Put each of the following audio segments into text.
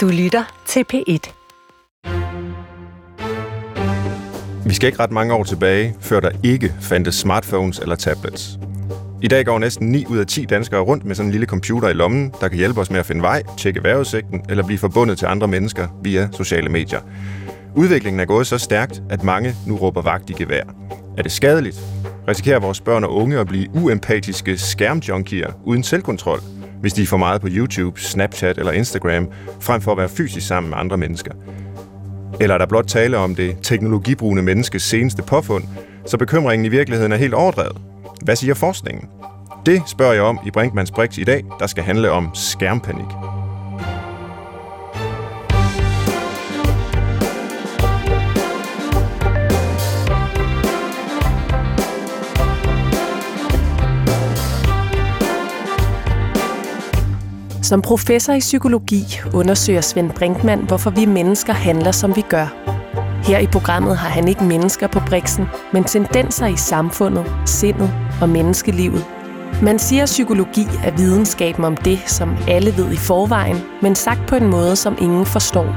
Du lytter til P1. Vi skal ikke ret mange år tilbage, før der ikke fandtes smartphones eller tablets. I dag går næsten 9 ud af 10 danskere rundt med sådan en lille computer i lommen, der kan hjælpe os med at finde vej, tjekke vejrudsigten eller blive forbundet til andre mennesker via sociale medier. Udviklingen er gået så stærkt, at mange nu råber vagt i gevær. Er det skadeligt? Risikerer vores børn og unge at blive uempatiske skærmjunkier uden selvkontrol, hvis de er for meget på YouTube, Snapchat eller Instagram, frem for at være fysisk sammen med andre mennesker? Eller er der blot tale om det teknologibrugende menneskes seneste påfund, så bekymringen i virkeligheden er helt overdrevet? Hvad siger forskningen? Det spørger jeg om i Brinkmanns Brix i dag, der skal handle om skærmpanik. Som professor i psykologi undersøger Svend Brinkmann, hvorfor vi mennesker handler, som vi gør. Her i programmet har han ikke mennesker på briksen, men tendenser i samfundet, sindet og menneskelivet. Man siger, at psykologi er videnskaben om det, som alle ved i forvejen, men sagt på en måde, som ingen forstår.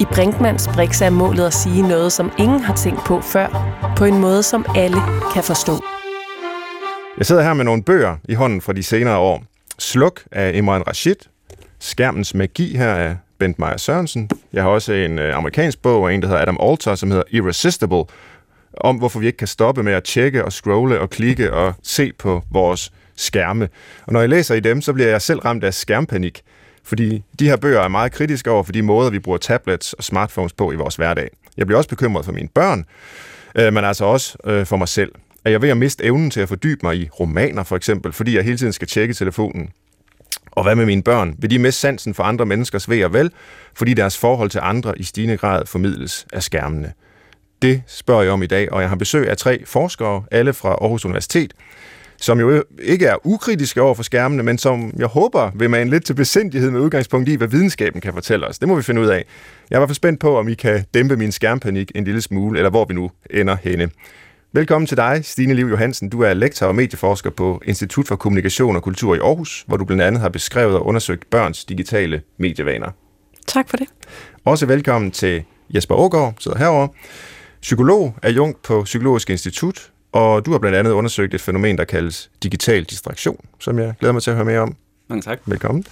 I Brinkmans Brix er målet at sige noget, som ingen har tænkt på før, på en måde, som alle kan forstå. Jeg sidder her med nogle bøger i hånden fra de senere år. Sluk af Imran Rashid, Skærmens Magi her af Bent Meyer Sørensen. Jeg har også en øh, amerikansk bog af en, der hedder Adam Alter, som hedder Irresistible, om hvorfor vi ikke kan stoppe med at tjekke og scrolle og klikke og se på vores skærme. Og når jeg læser i dem, så bliver jeg selv ramt af skærmpanik, fordi de her bøger er meget kritiske over for de måder, vi bruger tablets og smartphones på i vores hverdag. Jeg bliver også bekymret for mine børn, øh, men altså også øh, for mig selv. At jeg ved at miste evnen til at fordybe mig i romaner for eksempel, fordi jeg hele tiden skal tjekke telefonen? Og hvad med mine børn? Vil de miste sansen for andre menneskers ved og vel, fordi deres forhold til andre i stigende grad formidles af skærmene? Det spørger jeg om i dag, og jeg har besøg af tre forskere, alle fra Aarhus Universitet, som jo ikke er ukritiske over for skærmene, men som jeg håber vil mane lidt til besindighed med udgangspunkt i, hvad videnskaben kan fortælle os. Det må vi finde ud af. Jeg er i hvert fald spændt på, om I kan dæmpe min skærmpanik en lille smule, eller hvor vi nu ender henne. Velkommen til dig, Stine Liv Johansen. Du er lektor og medieforsker på Institut for Kommunikation og Kultur i Aarhus, hvor du blandt andet har beskrevet og undersøgt børns digitale medievaner. Tak for det. Også velkommen til Jesper Ågaard, sidder herovre. Psykolog er jung på Psykologisk Institut, og du har blandt andet undersøgt et fænomen, der kaldes digital distraktion, som jeg glæder mig til at høre mere om. Mange tak. Velkommen.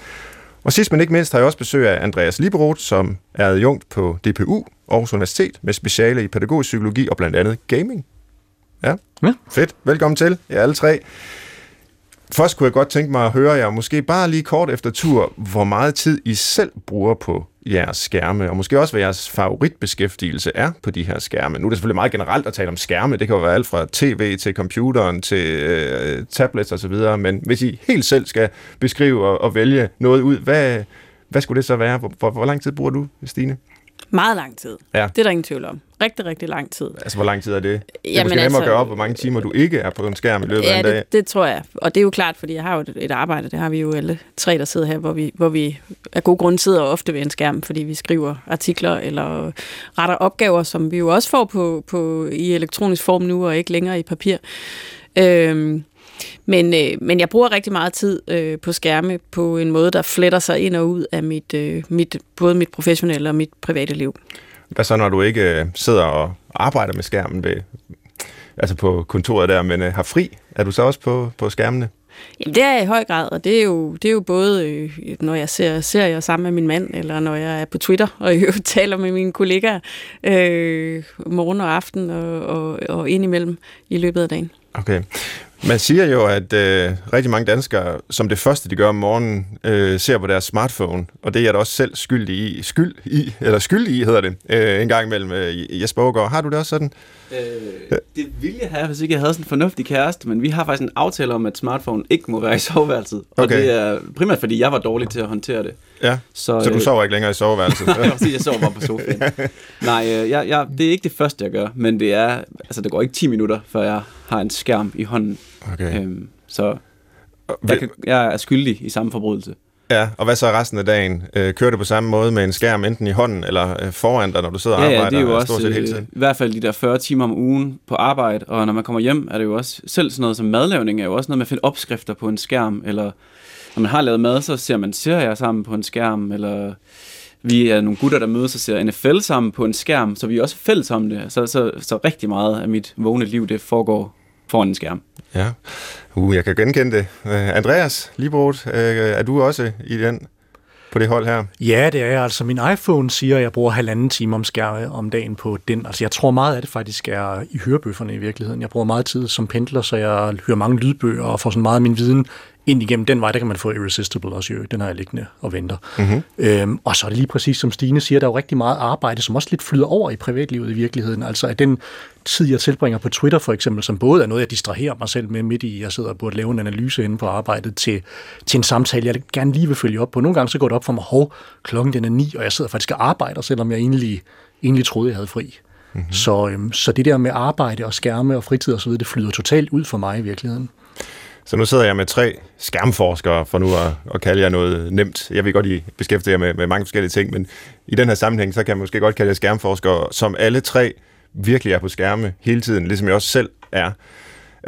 Og sidst men ikke mindst har jeg også besøg af Andreas Liberoth, som er adjunkt på DPU, Aarhus Universitet, med speciale i pædagogisk psykologi og blandt andet gaming. Ja, Ja. fedt. Velkommen til, ja, alle tre. Først kunne jeg godt tænke mig at høre jer, måske bare lige kort efter tur, hvor meget tid I selv bruger på jeres skærme, og måske også, hvad jeres favoritbeskæftigelse er på de her skærme. Nu er det selvfølgelig meget generelt at tale om skærme, det kan jo være alt fra tv til computeren til øh, tablets osv., men hvis I helt selv skal beskrive og, og vælge noget ud, hvad, hvad skulle det så være? Hvor, hvor, hvor lang tid bruger du, Stine? Meget lang tid. Ja. Det er der ingen tvivl om. Rigtig, rigtig lang tid. Altså, hvor lang tid er det? Det er Jamen, måske altså- at gøre op, hvor mange timer du ikke er på en skærm i løbet af Ja, en dag. det, det tror jeg. Og det er jo klart, fordi jeg har jo et, arbejde, det har vi jo alle tre, der sidder her, hvor vi, hvor vi af god grund sidder ofte ved en skærm, fordi vi skriver artikler eller retter opgaver, som vi jo også får på, på, i elektronisk form nu, og ikke længere i papir. Øhm, men, øh, men jeg bruger rigtig meget tid øh, på skærme på en måde, der fletter sig ind og ud af mit, øh, mit, både mit professionelle og mit private liv. Hvad så, når du ikke øh, sidder og arbejder med skærmen ved, altså på kontoret der, men øh, har fri? Er du så også på, på skærmene? Jamen, det er jeg i høj grad, og det er jo, det er jo både, øh, når jeg ser serier sammen med min mand, eller når jeg er på Twitter, og jeg taler med mine kollegaer øh, morgen og aften og, og, og indimellem i løbet af dagen. Okay. Man siger jo, at øh, rigtig mange danskere, som det første, de gør om morgenen, øh, ser på deres smartphone, og det er jeg da også selv skyldig i, skyld i, eller skyldig i hedder det, øh, en gang imellem øh, Jesper Aagaard. Har du det også sådan? Øh, det ville jeg have, hvis ikke jeg havde sådan en fornuftig kæreste, men vi har faktisk en aftale om, at smartphone ikke må være i soveværelset. Og Okay. det er primært, fordi jeg var dårlig til at håndtere det. Ja, Så, så du øh, sover ikke længere i soveværelset? Sige, jeg sover bare på sofaen. Nej, øh, jeg, jeg, det er ikke det første, jeg gør, men det er, altså det går ikke 10 minutter, før jeg har en skærm i hånden. Okay. Øhm, så jeg, kan, jeg er skyldig i samme forbrydelse. Ja, og hvad så resten af dagen? Øh, kører du på samme måde med en skærm enten i hånden eller øh, foran dig, når du sidder og Ja, ja, arbejder? det er jo stort også set hele øh, tiden? i hvert fald de der 40 timer om ugen på arbejde, og når man kommer hjem, er det jo også selv sådan noget som madlavning, er jo også noget med at finde opskrifter på en skærm, eller når man har lavet mad, så ser man serier sammen på en skærm, eller vi er nogle gutter, der mødes og ser NFL sammen på en skærm, så vi er også fælles om det. Så, så, så rigtig meget af mit vågne liv, det foregår foran en skærm. Ja, uh, jeg kan genkende det. Uh, Andreas Librot, uh, er du også i den på det hold her? Ja, det er jeg. Altså, min iPhone siger, at jeg bruger halvanden time om skærme om dagen på den. Altså, jeg tror meget af det faktisk er i hørebøfferne i virkeligheden. Jeg bruger meget tid som pendler, så jeg hører mange lydbøger og får sådan meget af min viden ind igennem den vej, der kan man få Irresistible også. Jo. Den har jeg liggende og venter. Mm-hmm. Øhm, og så er det lige præcis, som Stine siger, der er jo rigtig meget arbejde, som også lidt flyder over i privatlivet i virkeligheden. Altså at den tid, jeg tilbringer på Twitter for eksempel, som både er noget, jeg distraherer mig selv med midt i, jeg sidder og burde lave en analyse inde på arbejdet, til, til en samtale, jeg gerne lige vil følge op på. Nogle gange så går det op for mig, hov, klokken den er ni, og jeg sidder faktisk og arbejder, selvom jeg egentlig, egentlig troede, jeg havde fri. Mm-hmm. Så, øhm, så det der med arbejde og skærme og fritid osv., det flyder totalt ud for mig i virkeligheden. Så nu sidder jeg med tre skærmforskere, for nu at, at kalde jer noget nemt. Jeg vil godt, I beskæftige jer med, med mange forskellige ting, men i den her sammenhæng, så kan jeg måske godt kalde jer skærmforskere, som alle tre virkelig er på skærme hele tiden, ligesom jeg også selv er.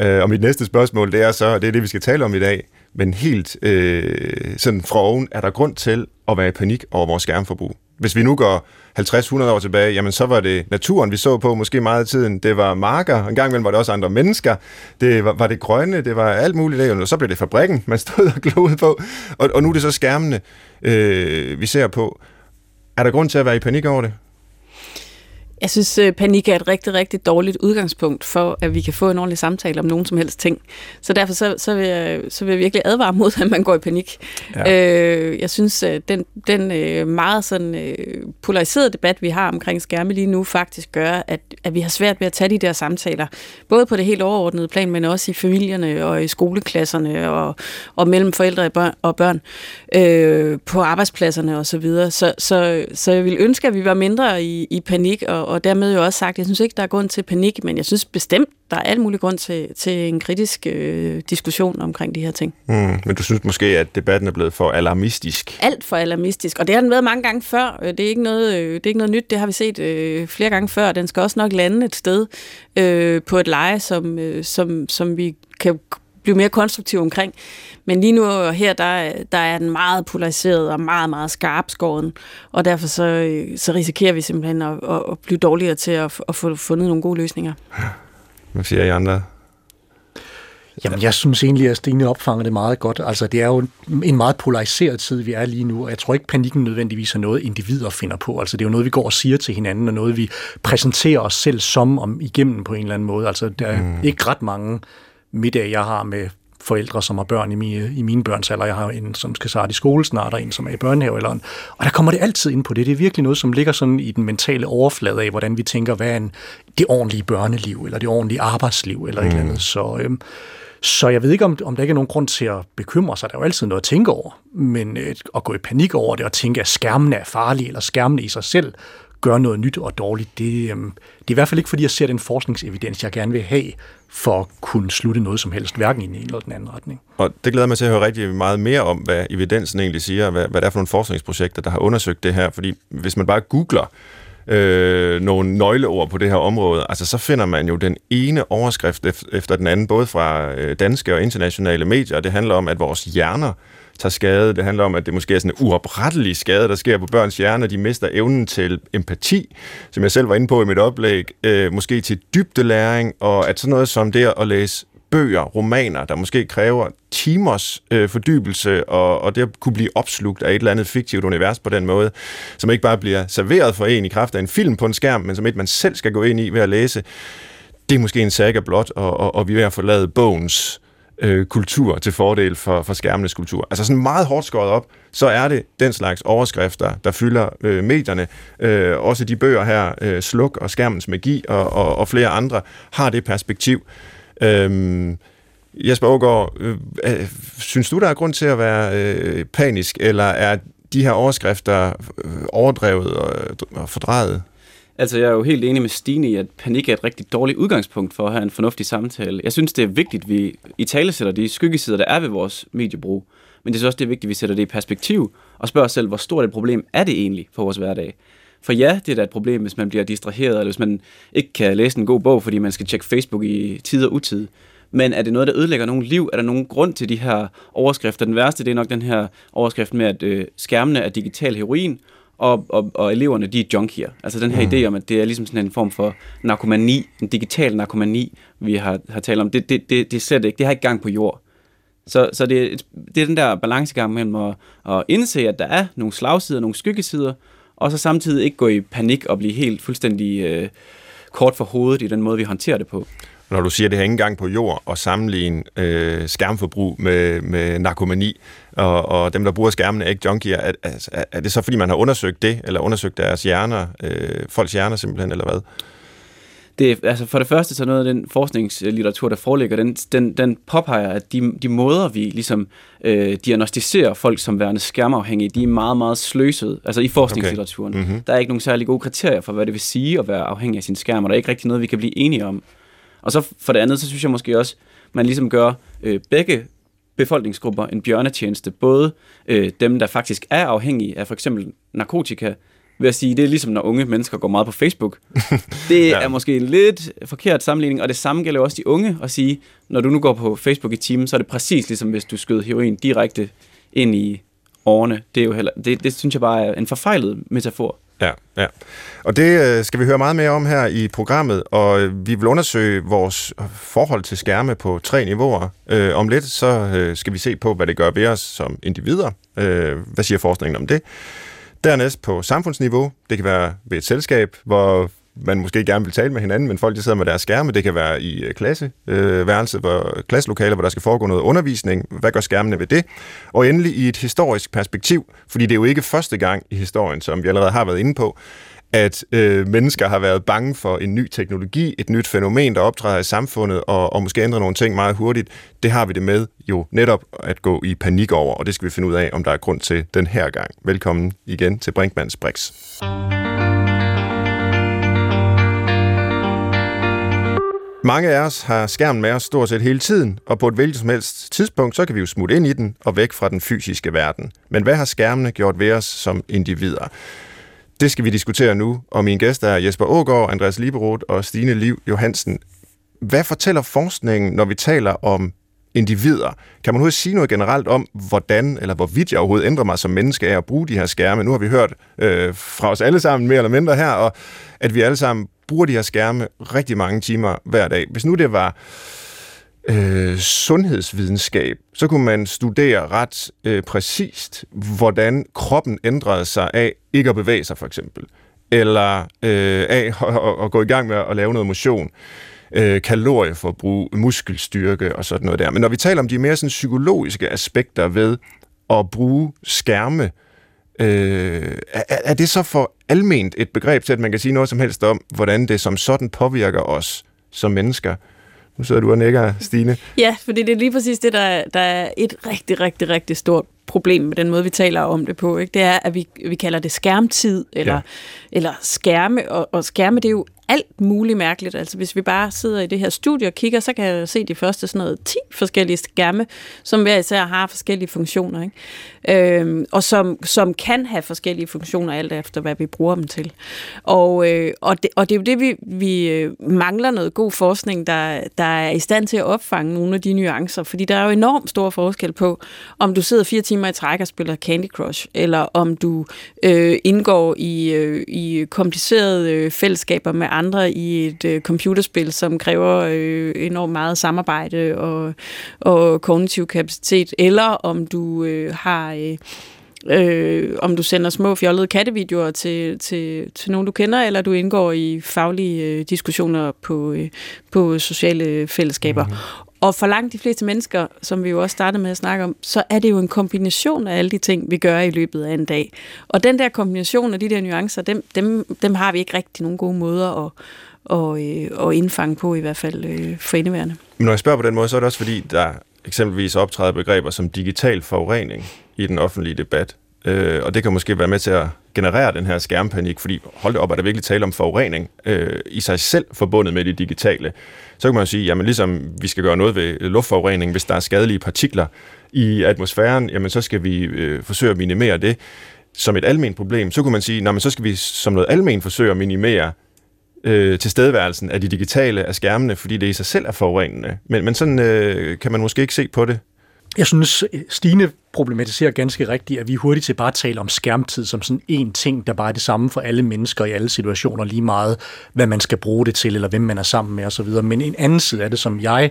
Øh, og mit næste spørgsmål, det er så, det er det, vi skal tale om i dag, men helt øh, sådan fra oven, er der grund til at være i panik over vores skærmforbrug? Hvis vi nu går 50-100 år tilbage, jamen så var det naturen, vi så på måske meget af tiden. Det var marker, en gang imellem var det også andre mennesker. Det var, var det grønne, det var alt muligt. Og så blev det fabrikken, man stod og gloede på. Og, og nu er det så skærmene, øh, vi ser på. Er der grund til at være i panik over det? Jeg synes, øh, panik er et rigtig, rigtig dårligt udgangspunkt for, at vi kan få en ordentlig samtale om nogen som helst ting. Så derfor så, så, vil, jeg, så vil jeg virkelig advare mod, at man går i panik. Ja. Øh, jeg synes, at den, den øh, meget sådan, øh, polariserede debat, vi har omkring skærme lige nu, faktisk gør, at, at vi har svært ved at tage de der samtaler. Både på det helt overordnede plan, men også i familierne og i skoleklasserne og, og mellem forældre og børn, og børn øh, på arbejdspladserne osv. Så, videre. så, så, så jeg vil ønske, at vi var mindre i, i panik og og dermed jo også sagt, jeg synes ikke, der er grund til panik, men jeg synes bestemt, der er alt mulig grund til, til en kritisk øh, diskussion omkring de her ting. Mm, men du synes måske, at debatten er blevet for alarmistisk? Alt for alarmistisk, og det har den været mange gange før. Øh, det er ikke noget, øh, det er ikke noget nyt, det har vi set øh, flere gange før. Den skal også nok lande et sted øh, på et leje, som, øh, som, som vi kan blive mere konstruktiv omkring. Men lige nu her, der, der er den meget polariseret og meget, meget skarp skåren, og derfor så, så risikerer vi simpelthen at, at, at blive dårligere til at, at få fundet nogle gode løsninger. Hvad siger I andre? Jamen, jeg synes egentlig, at Stine opfanger det meget godt. Altså, det er jo en meget polariseret tid, vi er lige nu, og jeg tror ikke, panikken nødvendigvis er noget, individer finder på. Altså, det er jo noget, vi går og siger til hinanden, og noget, vi præsenterer os selv som om igennem på en eller anden måde. Altså, der er mm. ikke ret mange middag, jeg har med forældre, som har børn i mine, i mine børns alder. Jeg har en, som skal starte i skole snart, og en, som er i børnehave. Eller en. Og der kommer det altid ind på det. Det er virkelig noget, som ligger sådan i den mentale overflade af, hvordan vi tænker, hvad er en, det ordentlige børneliv, eller det ordentlige arbejdsliv, eller mm. et eller andet. Så, øhm, så jeg ved ikke, om, om der ikke er nogen grund til at bekymre sig. Der er jo altid noget at tænke over. Men øh, at gå i panik over det og tænke, at skærmene er farlige, eller skærmene i sig selv gør noget nyt og dårligt, det, øhm, det er i hvert fald ikke, fordi jeg ser den forskningsevidens, jeg gerne vil have for at kunne slutte noget som helst, hverken i den ene eller den anden retning. Og det glæder mig til at høre rigtig meget mere om, hvad evidensen egentlig siger, hvad, hvad det er for nogle forskningsprojekter, der har undersøgt det her. Fordi hvis man bare googler øh, nogle nøgleord på det her område, altså så finder man jo den ene overskrift efter den anden, både fra øh, danske og internationale medier, og det handler om, at vores hjerner tager skade. Det handler om, at det måske er sådan en uoprettelig skade, der sker på børns hjerne. De mister evnen til empati, som jeg selv var inde på i mit oplæg, øh, måske til dybdelæring, og at sådan noget som det at læse bøger, romaner, der måske kræver timers øh, fordybelse, og, og det at kunne blive opslugt af et eller andet fiktivt univers på den måde, som ikke bare bliver serveret for en i kraft af en film på en skærm, men som et man selv skal gå ind i ved at læse, det er måske en saga blot, og, og, og vi er ved at forlade bogens øh, kultur til fordel for, for skærmenes kultur. Altså sådan meget hårdt skåret op, så er det den slags overskrifter, der fylder øh, medierne. Øh, også de bøger her, øh, Sluk og Skærmens Magi og, og, og flere andre, har det perspektiv. Øh, Jesper Aargaard, øh, øh, synes du, der er grund til at være øh, panisk, eller er de her overskrifter øh, overdrevet og, og fordrejet? Altså, jeg er jo helt enig med Stine i, at panik er et rigtig dårligt udgangspunkt for at have en fornuftig samtale. Jeg synes, det er vigtigt, at vi i tale sætter de skyggesider, der er ved vores mediebrug. Men det er også det er vigtigt, at vi sætter det i perspektiv og spørger os selv, hvor stort et problem er det egentlig for vores hverdag? For ja, det er da et problem, hvis man bliver distraheret, eller hvis man ikke kan læse en god bog, fordi man skal tjekke Facebook i tid og utid. Men er det noget, der ødelægger nogen liv? Er der nogen grund til de her overskrifter? Den værste, det er nok den her overskrift med, at øh, skærmene er digital heroin, og, og, og eleverne, de er junkier. Altså den her mm. idé om, at det er ligesom sådan en form for narkomani, en digital narkomani, vi har, har talt om, det, det, det, det er slet ikke, det har ikke gang på jord. Så, så det, det er den der balancegang mellem at, at indse, at der er nogle slagsider, nogle skyggesider, og så samtidig ikke gå i panik og blive helt fuldstændig øh, kort for hovedet i den måde, vi håndterer det på. Når du siger, at det har ingen gang på jord og sammenligne øh, skærmforbrug med, med narkomani, og, og dem, der bruger skærmene, er ikke junkier, er, er, er det så, fordi man har undersøgt det, eller undersøgt deres hjerner, øh, folks hjerner simpelthen, eller hvad? det, altså for det første, så noget af den forskningslitteratur, der foreligger, den, den, den påpeger, at de, de måder, vi ligesom øh, diagnostiserer folk som værende skærmafhængige, de er meget, meget sløset, altså i forskningslitteraturen. Okay. Mm-hmm. Der er ikke nogen særlig gode kriterier for, hvad det vil sige at være afhængig af sin skærm, og der er ikke rigtig noget, vi kan blive enige om. Og så for det andet, så synes jeg måske også, man ligesom gør øh, begge befolkningsgrupper en bjørnetjeneste. Både øh, dem, der faktisk er afhængige af for eksempel narkotika, ved at sige, det er ligesom når unge mennesker går meget på Facebook. Det ja. er måske en lidt forkert sammenligning, og det samme gælder også de unge at sige, når du nu går på Facebook i timen, så er det præcis ligesom hvis du skød heroin direkte ind i årene. Det, er jo heller, det, det synes jeg bare er en forfejlet metafor. Ja, ja. Og det øh, skal vi høre meget mere om her i programmet, og øh, vi vil undersøge vores forhold til skærme på tre niveauer. Øh, om lidt så øh, skal vi se på, hvad det gør ved os som individer. Øh, hvad siger forskningen om det? Dernæst på samfundsniveau, det kan være ved et selskab, hvor man måske gerne vil tale med hinanden, men folk de sidder med deres skærme. Det kan være i øh, klasseværelse, øh, hvor, klasselokaler, hvor der skal foregå noget undervisning. Hvad gør skærmene ved det? Og endelig i et historisk perspektiv, fordi det er jo ikke første gang i historien, som vi allerede har været inde på, at øh, mennesker har været bange for en ny teknologi, et nyt fænomen, der optræder i samfundet, og, og måske ændrer nogle ting meget hurtigt. Det har vi det med jo netop at gå i panik over, og det skal vi finde ud af, om der er grund til den her gang. Velkommen igen til Brinkmanns Brix. Mange af os har skærmen med os stort set hele tiden, og på et hvilket som helst tidspunkt, så kan vi jo smutte ind i den og væk fra den fysiske verden. Men hvad har skærmene gjort ved os som individer? Det skal vi diskutere nu, og mine gæster er Jesper Ågaard, Andreas Liberoth og Stine Liv Johansen. Hvad fortæller forskningen, når vi taler om individer? Kan man overhovedet sige noget generelt om, hvordan eller hvorvidt jeg overhovedet ændrer mig som menneske af at bruge de her skærme? Nu har vi hørt øh, fra os alle sammen mere eller mindre her, og at vi alle sammen bruger de her skærme rigtig mange timer hver dag. Hvis nu det var øh, sundhedsvidenskab, så kunne man studere ret øh, præcist, hvordan kroppen ændrede sig af ikke at bevæge sig, for eksempel. Eller øh, af at, at, gå i gang med at lave noget motion. Øh, kalorieforbrug, muskelstyrke og sådan noget der. Men når vi taler om de mere sådan, psykologiske aspekter ved at bruge skærme, øh, er, er det så for alment et begreb til, at man kan sige noget som helst om, hvordan det som sådan påvirker os som mennesker? Nu sidder du og nikker, Stine. Ja, fordi det er lige præcis det, der, der er et rigtig, rigtig, rigtig stort problem med den måde, vi taler om det på. Ikke? Det er, at vi, vi kalder det skærmtid, eller, ja. eller skærme, og, og skærme, det er jo alt muligt mærkeligt. Altså hvis vi bare sidder i det her studie og kigger, så kan jeg se de første sådan noget 10 forskellige skærme, som hver især har forskellige funktioner. Ikke? Øhm, og som, som kan have forskellige funktioner alt efter, hvad vi bruger dem til. Og, øh, og, det, og det er jo det, vi, vi øh, mangler noget god forskning, der, der er i stand til at opfange nogle af de nuancer. Fordi der er jo enormt stor forskel på, om du sidder fire timer i træk og spiller Candy Crush, eller om du øh, indgår i, øh, i komplicerede øh, fællesskaber med andre i et øh, computerspil, som kræver øh, enormt meget samarbejde og, og kognitiv kapacitet, eller om du øh, har... Øh, øh, om du sender små fjollede kattevideoer til, til, til nogen, du kender, eller du indgår i faglige øh, diskussioner på, øh, på sociale fællesskaber. Mm. Og for langt de fleste mennesker, som vi jo også startede med at snakke om, så er det jo en kombination af alle de ting, vi gør i løbet af en dag. Og den der kombination af de der nuancer, dem, dem, dem har vi ikke rigtig nogen gode måder at, og, øh, at indfange på, i hvert fald øh, for indeværende. Men når jeg spørger på den måde, så er det også fordi, der eksempelvis optræder begreber som digital forurening i den offentlige debat. Øh, og det kan måske være med til at genererer den her skærmpanik, fordi hold det op, er der virkelig tale om forurening øh, i sig selv forbundet med det digitale. Så kan man jo sige, jamen ligesom vi skal gøre noget ved luftforurening, hvis der er skadelige partikler i atmosfæren, jamen så skal vi øh, forsøge at minimere det som et almen problem. Så kunne man sige, men så skal vi som noget almen forsøge at minimere øh, tilstedeværelsen af de digitale af skærmene, fordi det i sig selv er forurenende. Men, men sådan øh, kan man måske ikke se på det jeg synes, Stine problematiserer ganske rigtigt, at vi er hurtigt til bare at tale om skærmtid som sådan en ting, der bare er det samme for alle mennesker i alle situationer, lige meget hvad man skal bruge det til, eller hvem man er sammen med osv. Men en anden side af det, som jeg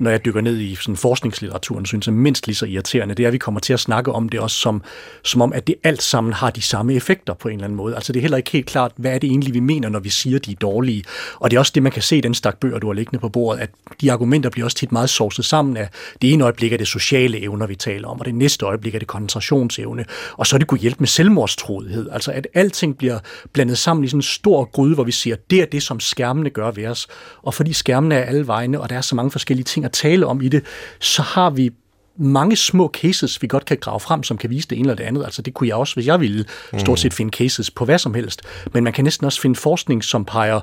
når jeg dykker ned i sådan forskningslitteraturen, synes jeg mindst lige så irriterende, det er, at vi kommer til at snakke om det også som, som om, at det alt sammen har de samme effekter på en eller anden måde. Altså det er heller ikke helt klart, hvad er det egentlig, vi mener, når vi siger, de er dårlige. Og det er også det, man kan se i den stak bøger, du har liggende på bordet, at de argumenter bliver også tit meget sovset sammen af, det ene øjeblik er det sociale evner, vi taler om, og det næste øjeblik er det koncentrationsevne, og så er det kunne hjælpe med selvmordstrodighed. Altså at alting bliver blandet sammen i sådan en stor gryde, hvor vi siger, det er det, som skærmene gør ved os. Og fordi skærmene er alle vegne, og der er så mange forskellige ting at tale om i det, så har vi mange små cases, vi godt kan grave frem, som kan vise det ene eller det andet. Altså det kunne jeg også, hvis jeg ville, stort set finde cases på hvad som helst. Men man kan næsten også finde forskning, som peger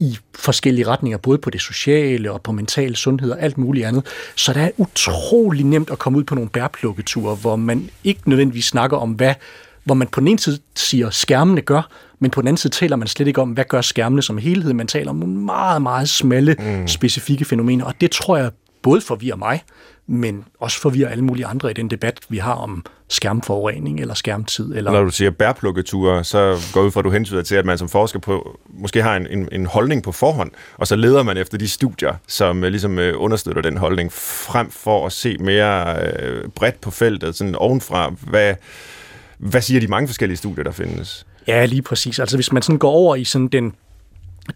i forskellige retninger, både på det sociale og på mental sundhed og alt muligt andet. Så det er utrolig nemt at komme ud på nogle bærplukketure, hvor man ikke nødvendigvis snakker om, hvad hvor man på den ene side siger, skærmene gør, men på den anden side taler man slet ikke om, hvad gør skærmene som helhed. Man taler om nogle meget, meget smalle, mm. specifikke fænomener, og det tror jeg både forvirrer mig, men også forvirrer alle mulige andre i den debat, vi har om skærmforurening eller skærmtid. Eller... Når du siger bærplukketure, så går ud fra, at du hensyder til, at man som forsker på, måske har en, en, en holdning på forhånd, og så leder man efter de studier, som uh, ligesom uh, understøtter den holdning, frem for at se mere uh, bredt på feltet, sådan ovenfra, hvad, hvad siger de mange forskellige studier, der findes? Ja, lige præcis. Altså hvis man sådan går over i sådan den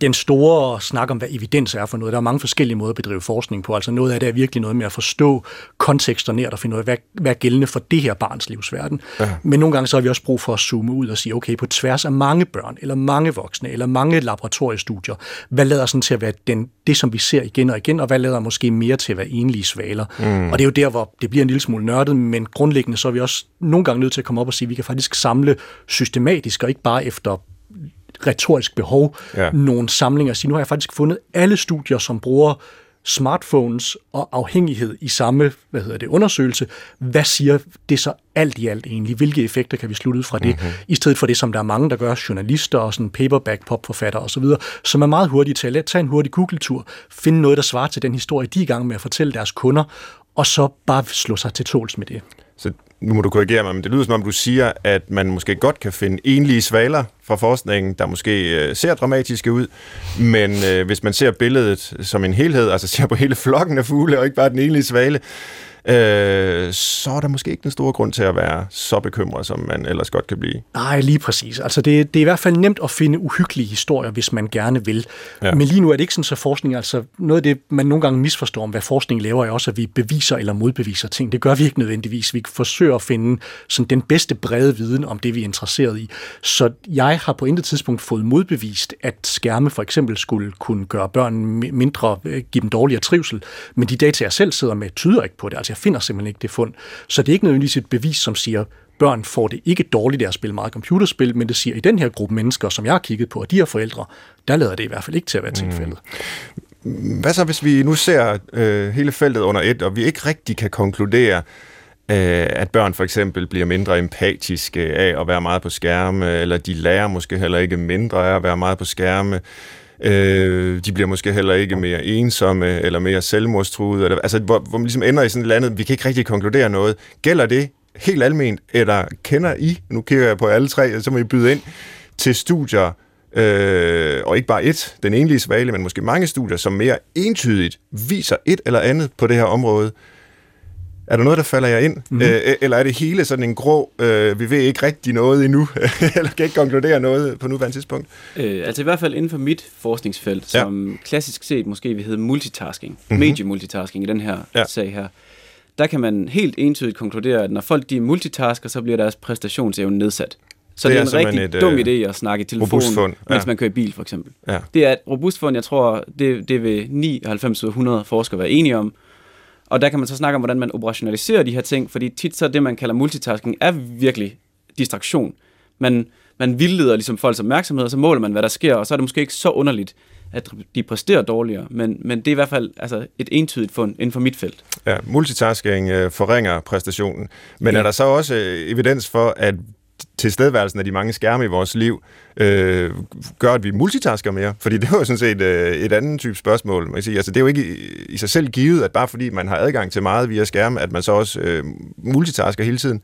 den store snak om, hvad evidens er for noget. Der er mange forskellige måder at bedrive forskning på. Altså noget af det er virkelig noget med at forstå kontekster og finde ud af, hvad, hvad er gældende for det her barns livsverden. Ja. Men nogle gange så har vi også brug for at zoome ud og sige, okay, på tværs af mange børn, eller mange voksne, eller mange laboratoriestudier, hvad lader sådan til at være den, det, som vi ser igen og igen, og hvad lader måske mere til at være enlige svaler. Mm. Og det er jo der, hvor det bliver en lille smule nørdet, men grundlæggende så er vi også nogle gange nødt til at komme op og sige, at vi kan faktisk samle systematisk, og ikke bare efter retorisk behov, ja. nogle samlinger og sige, nu har jeg faktisk fundet alle studier, som bruger smartphones og afhængighed i samme hvad hedder det, undersøgelse. Hvad siger det så alt i alt egentlig? Hvilke effekter kan vi slutte ud fra det? Mm-hmm. I stedet for det, som der er mange, der gør, journalister og sådan paperback popforfatter osv., som er meget hurtige til at tage en hurtig Google-tur, finde noget, der svarer til den historie, de er i gang med at fortælle deres kunder, og så bare slå sig til tåls med det. Så nu må du korrigere mig, men det lyder som om, du siger, at man måske godt kan finde enlige svaler fra forskningen, der måske øh, ser dramatiske ud, men øh, hvis man ser billedet som en helhed, altså ser på hele flokken af fugle, og ikke bare den enlige svale, øh, så er der måske ikke den store grund til at være så bekymret, som man ellers godt kan blive. Nej, lige præcis. Altså det, det er i hvert fald nemt at finde uhyggelige historier, hvis man gerne vil. Ja. Men lige nu er det ikke sådan, så forskning, altså noget af det, man nogle gange misforstår om, hvad forskning laver, er også, at vi beviser eller modbeviser ting. Det gør vi ikke nødvendigvis. Vi forsøger at finde sådan den bedste brede viden om det, vi er interesseret i. Så jeg har på intet tidspunkt fået modbevist, at skærme for eksempel skulle kunne gøre børn mindre, øh, give dem dårligere trivsel. Men de data, jeg selv sidder med, tyder ikke på det. Altså jeg finder simpelthen ikke det fund. Så det er ikke nødvendigvis et bevis, som siger, børn får det ikke dårligt af at spille meget computerspil, men det siger, i den her gruppe mennesker, som jeg har kigget på, og de her forældre, der lader det i hvert fald ikke til at være tilfældet. Mm. Hvad så, hvis vi nu ser øh, hele feltet under et, og vi ikke rigtig kan konkludere, øh, at børn for eksempel bliver mindre empatiske af at være meget på skærme, eller de lærer måske heller ikke mindre af at være meget på skærme. Øh, de bliver måske heller ikke mere ensomme eller mere selvmordstruede. Eller, altså, hvor, hvor man ligesom ender i sådan et eller andet, vi kan ikke rigtig konkludere noget. Gælder det helt alment, eller kender I, nu kigger jeg på alle tre, så må I byde ind til studier, øh, og ikke bare et, den enlige svale, men måske mange studier, som mere entydigt viser et eller andet på det her område. Er der noget, der falder jer ind? Mm. Øh, eller er det hele sådan en grå, øh, vi ved ikke rigtig noget endnu, eller kan ikke konkludere noget på nuværende tidspunkt? Øh, altså i hvert fald inden for mit forskningsfelt, ja. som klassisk set måske vi hedder multitasking, mm-hmm. medie-multitasking i den her ja. sag her, der kan man helt entydigt konkludere, at når folk de multitasker, så bliver deres præstationsevne nedsat. Så det, det er en rigtig et, dum øh, idé at snakke i telefon, fund. Ja. mens man kører i bil, for eksempel. Ja. Det er et robust fund, jeg tror, det, det vil 99 ud af 100 forskere være enige om. Og der kan man så snakke om, hvordan man operationaliserer de her ting, fordi tit så det, man kalder multitasking, er virkelig distraktion. Man, man vildleder ligesom folks opmærksomhed, og så måler man, hvad der sker, og så er det måske ikke så underligt, at de præsterer dårligere, men, men det er i hvert fald altså, et entydigt fund inden for mit felt. Ja, multitasking øh, forringer præstationen, men ja. er der så også øh, evidens for, at tilstedeværelsen af de mange skærme i vores liv øh, gør, at vi multitasker mere? Fordi det er jo sådan set øh, et andet type spørgsmål. Man kan sige. Altså, det er jo ikke i, i sig selv givet, at bare fordi man har adgang til meget via skærme, at man så også øh, multitasker hele tiden.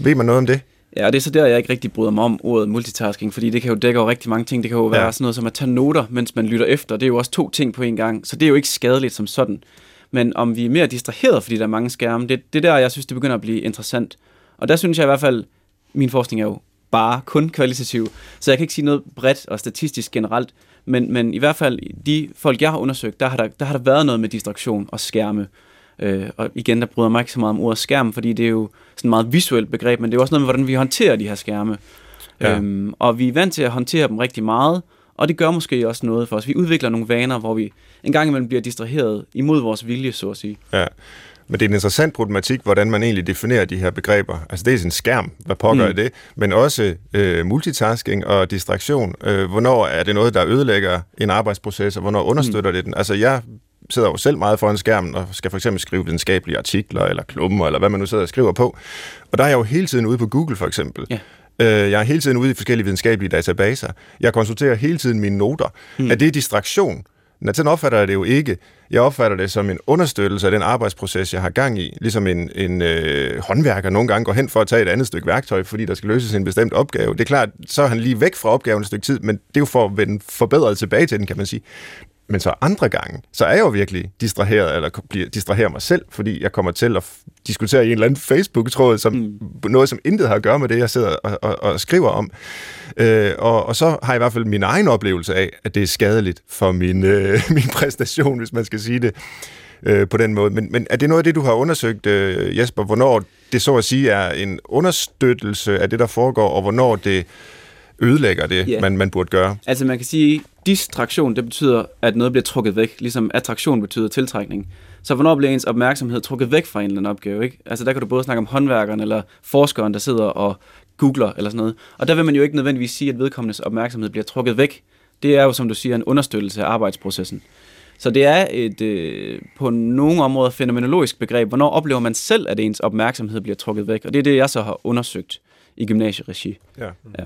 Ved man noget om det? Ja, og det er så der, jeg ikke rigtig bryder mig om ordet multitasking, fordi det kan jo dække over rigtig mange ting. Det kan jo være ja. sådan noget som at tage noter, mens man lytter efter. Det er jo også to ting på en gang, så det er jo ikke skadeligt som sådan. Men om vi er mere distraheret, fordi der er mange skærme, det, det er der, jeg synes, det begynder at blive interessant. Og der synes jeg i hvert fald, min forskning er jo bare kun kvalitativ, så jeg kan ikke sige noget bredt og statistisk generelt, men, men i hvert fald de folk, jeg har undersøgt, der har der, der har der været noget med distraktion og skærme. Øh, og igen, der bryder mig ikke så meget om ordet skærm, fordi det er jo sådan et meget visuelt begreb, men det er også noget med, hvordan vi håndterer de her skærme. Ja. Øhm, og vi er vant til at håndtere dem rigtig meget, og det gør måske også noget for os. Vi udvikler nogle vaner, hvor vi en gang imellem bliver distraheret imod vores vilje, så at sige. Ja. Men det er en interessant problematik, hvordan man egentlig definerer de her begreber. Altså det er en skærm, hvad pågør mm. det, men også øh, multitasking og distraktion. Øh, hvornår er det noget, der ødelægger en arbejdsproces, og hvornår understøtter mm. det den? Altså jeg sidder jo selv meget foran skærmen og skal for eksempel skrive videnskabelige artikler eller klummer, eller hvad man nu sidder og skriver på. Og der er jeg jo hele tiden ude på Google for eksempel. Ja. Øh, jeg er hele tiden ude i forskellige videnskabelige databaser. Jeg konsulterer hele tiden mine noter. Mm. Er det distraktion? Men sådan opfatter jeg det jo ikke. Jeg opfatter det som en understøttelse af den arbejdsproces, jeg har gang i. Ligesom en, en øh, håndværker nogle gange går hen for at tage et andet stykke værktøj, fordi der skal løses en bestemt opgave. Det er klart, så er han lige væk fra opgaven et stykke tid, men det er jo for at vende forbedret tilbage til den, kan man sige. Men så andre gange, så er jeg jo virkelig distraheret, eller bliver distraherer mig selv, fordi jeg kommer til at diskutere i en eller anden Facebook-tråd, som mm. noget, som intet har at gøre med det, jeg sidder og, og, og skriver om. Øh, og, og så har jeg i hvert fald min egen oplevelse af, at det er skadeligt for min, øh, min præstation, hvis man skal sige det øh, på den måde. Men, men er det noget af det, du har undersøgt, øh, Jesper, hvornår det så at sige er en understøttelse af det, der foregår, og hvornår det ødelægger det, yeah. man, man burde gøre? Altså man kan sige, distraktion, det betyder, at noget bliver trukket væk, ligesom attraktion betyder tiltrækning. Så hvornår bliver ens opmærksomhed trukket væk fra en eller anden opgave? Ikke? Altså der kan du både snakke om håndværkeren eller forskeren, der sidder og googler eller sådan noget. Og der vil man jo ikke nødvendigvis sige, at vedkommendes opmærksomhed bliver trukket væk. Det er jo, som du siger, en understøttelse af arbejdsprocessen. Så det er et øh, på nogle områder fænomenologisk begreb. Hvornår oplever man selv, at ens opmærksomhed bliver trukket væk? Og det er det, jeg så har undersøgt i gymnasieregi. Ja. Ja.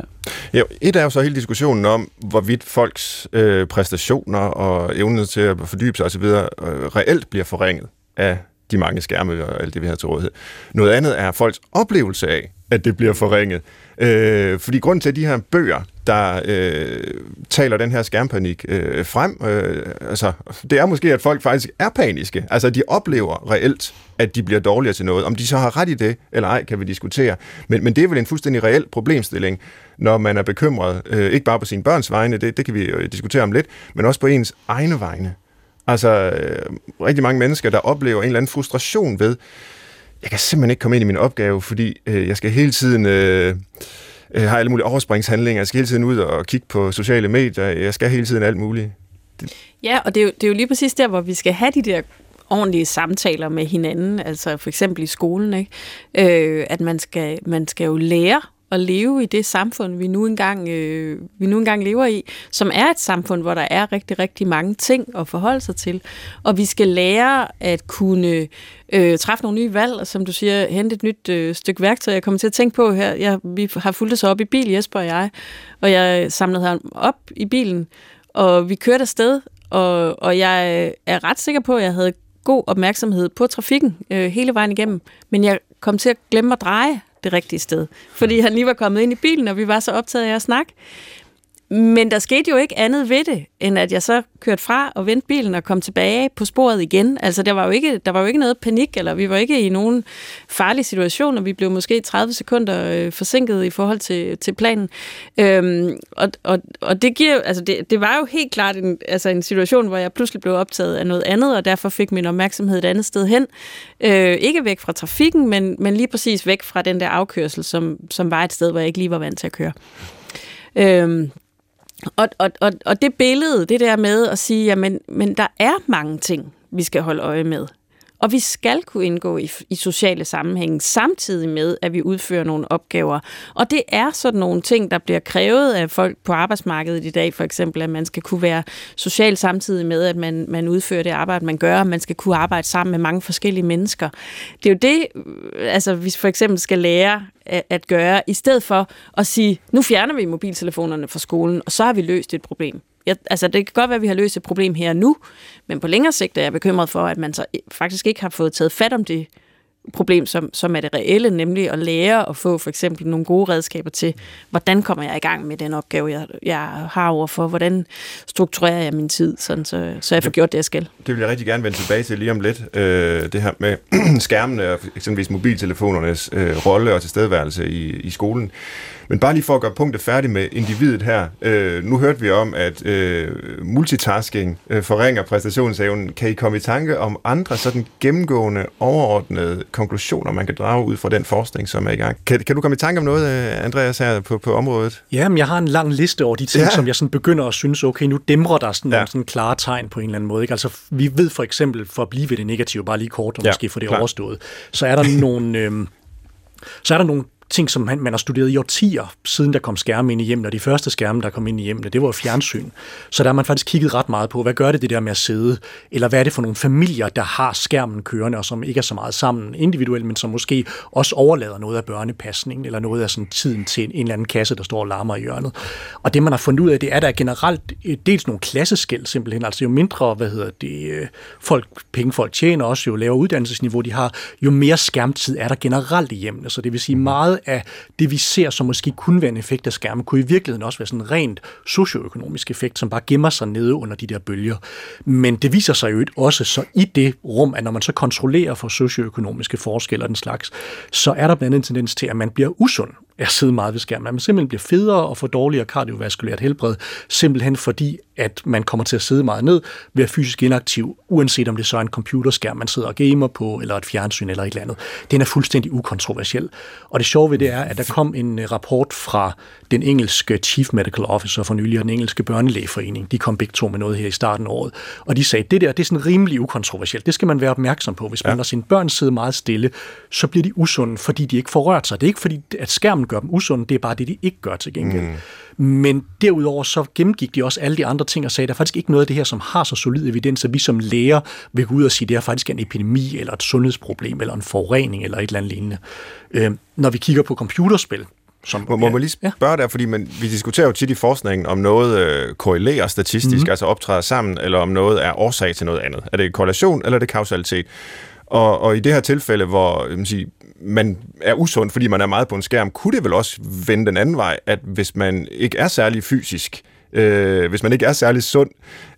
Ja, et er jo så hele diskussionen om, hvorvidt folks øh, præstationer og evnen til at fordybe sig osv. Øh, reelt bliver forringet af de mange skærme og alt det, vi har til rådighed. Noget andet er folks oplevelse af, at det bliver forringet. Øh, fordi grund til, at de her bøger, der øh, taler den her skærmpanik øh, frem, øh, altså, det er måske, at folk faktisk er paniske. Altså, de oplever reelt, at de bliver dårligere til noget. Om de så har ret i det, eller ej, kan vi diskutere. Men, men det er vel en fuldstændig reel problemstilling, når man er bekymret, øh, ikke bare på sine børns vegne, det, det kan vi jo diskutere om lidt, men også på ens egne vegne. Altså, øh, rigtig mange mennesker, der oplever en eller anden frustration ved, jeg kan simpelthen ikke komme ind i min opgave, fordi øh, jeg skal hele tiden... Øh, øh, har alle mulige overspringshandlinger, jeg skal hele tiden ud og kigge på sociale medier, jeg skal hele tiden alt muligt. Det... Ja, og det er, jo, det er jo lige præcis der, hvor vi skal have de der ordentlige samtaler med hinanden, altså for eksempel i skolen, ikke? Øh, at man skal, man skal jo lære at leve i det samfund, vi nu engang, øh, vi nu engang lever i, som er et samfund, hvor der er rigtig, rigtig mange ting at forholde sig til. Og vi skal lære at kunne øh, træffe nogle nye valg, og som du siger, hente et nyt øh, stykke værktøj. Jeg kommer til at tænke på her, jeg, vi har fulgt os op i bil, Jesper og jeg, og jeg samlede ham op i bilen, og vi kørte afsted, og, og jeg er ret sikker på, at jeg havde god opmærksomhed på trafikken øh, hele vejen igennem, men jeg kom til at glemme at dreje det rigtige sted. Fordi han lige var kommet ind i bilen, og vi var så optaget af at snakke. Men der skete jo ikke andet ved det, end at jeg så kørte fra og vendte bilen og kom tilbage på sporet igen. Altså, der var jo ikke, der var jo ikke noget panik, eller vi var ikke i nogen farlig situation, og vi blev måske 30 sekunder øh, forsinket i forhold til, til planen. Øhm, og, og, og det, giver, altså det, det var jo helt klart en, altså en situation, hvor jeg pludselig blev optaget af noget andet, og derfor fik min opmærksomhed et andet sted hen. Øh, ikke væk fra trafikken, men, men lige præcis væk fra den der afkørsel, som, som var et sted, hvor jeg ikke lige var vant til at køre. Øhm, og, og, og, og det billede, det der med at sige, jamen men der er mange ting, vi skal holde øje med. Og vi skal kunne indgå i, i sociale sammenhænge samtidig med, at vi udfører nogle opgaver. Og det er sådan nogle ting, der bliver krævet af folk på arbejdsmarkedet i dag, for eksempel, at man skal kunne være social samtidig med, at man, man udfører det arbejde, man gør, man skal kunne arbejde sammen med mange forskellige mennesker. Det er jo det, øh, altså hvis for eksempel skal lære at, at gøre, i stedet for at sige, nu fjerner vi mobiltelefonerne fra skolen, og så har vi løst et problem. Jeg, altså, det kan godt være, at vi har løst et problem her nu, men på længere sigt er jeg bekymret for, at man så faktisk ikke har fået taget fat om det problem, som, som er det reelle, nemlig at lære at få for eksempel nogle gode redskaber til, hvordan kommer jeg i gang med den opgave, jeg, jeg har over for, hvordan strukturerer jeg min tid, sådan, så, så jeg får gjort det, jeg skal. Det vil jeg rigtig gerne vende tilbage til lige om lidt, øh, det her med skærmene og eksempelvis mobiltelefonernes øh, rolle og tilstedeværelse i, i skolen. Men bare lige for at gøre punktet færdigt med individet her. Øh, nu hørte vi om, at øh, multitasking øh, forringer præstationsevnen. Kan I komme i tanke om andre sådan gennemgående, overordnede konklusioner, man kan drage ud fra den forskning, som er i gang? Kan, kan du komme i tanke om noget, øh, Andreas, her på, på området? Ja, men jeg har en lang liste over de ting, ja. som jeg sådan begynder at synes, okay, nu dæmrer der sådan ja. nogle sådan klare tegn på en eller anden måde. Ikke? Altså, vi ved for eksempel, for at blive ved det negative, bare lige kort, og ja, måske få det klar. overstået, så er der nogle... Øh, så er der nogle ting, som man, man har studeret i årtier, siden der kom skærme ind i hjemmet, og de første skærme, der kom ind i hjemmet, det var fjernsyn. Så der har man faktisk kigget ret meget på, hvad gør det det der med at sidde, eller hvad er det for nogle familier, der har skærmen kørende, og som ikke er så meget sammen individuelt, men som måske også overlader noget af børnepasningen, eller noget af sådan tiden til en, eller anden kasse, der står og larmer i hjørnet. Og det, man har fundet ud af, det er, der er generelt øh, dels nogle klasseskæld simpelthen, altså jo mindre, hvad hedder det, øh, folk, penge folk tjener også, jo lavere uddannelsesniveau de har, jo mere skærmtid er der generelt i hjemmene. Så det vil sige meget af det, vi ser, som måske kunne være en effekt af skærmen, kunne i virkeligheden også være sådan en rent socioøkonomisk effekt, som bare gemmer sig nede under de der bølger. Men det viser sig jo også så i det rum, at når man så kontrollerer for socioøkonomiske forskelle og den slags, så er der blandt andet en tendens til, at man bliver usund at sidde meget ved skærmen. Man simpelthen bliver federe og får dårligere kardiovaskulært helbred, simpelthen fordi, at man kommer til at sidde meget ned, være fysisk inaktiv, uanset om det så er en computerskærm, man sidder og gamer på, eller et fjernsyn eller et eller andet. Den er fuldstændig ukontroversiel. Og det sjove ved det er, at der kom en øh, rapport fra den engelske Chief Medical Officer for nylig, og den engelske børnelægeforening. De kom begge to med noget her i starten af året. Og de sagde, at det der det er sådan rimelig ukontroversielt. Det skal man være opmærksom på. Hvis man ja. lader sine børn sidde meget stille, så bliver de usunde, fordi de ikke får rørt sig. Det er ikke fordi, at skærmen gør dem usunde, det er bare det, de ikke gør til gengæld. Mm. Men derudover så gennemgik de også alle de andre ting og sagde, at der er faktisk ikke noget af det her, som har så solid evidens, at vi som læger vil gå ud og sige, at det er faktisk en epidemi, eller et sundhedsproblem, eller en forurening, eller et eller andet lignende. Øh, når vi kigger på computerspil, som, må, må man lige spørge ja. der, fordi man, vi diskuterer jo tit i forskningen, om noget øh, korrelerer statistisk, mm-hmm. altså optræder sammen, eller om noget er årsag til noget andet. Er det korrelation, eller er det kausalitet? Og, og i det her tilfælde, hvor man, siger, man er usund, fordi man er meget på en skærm, kunne det vel også vende den anden vej, at hvis man ikke er særlig fysisk, øh, hvis man ikke er særlig sund,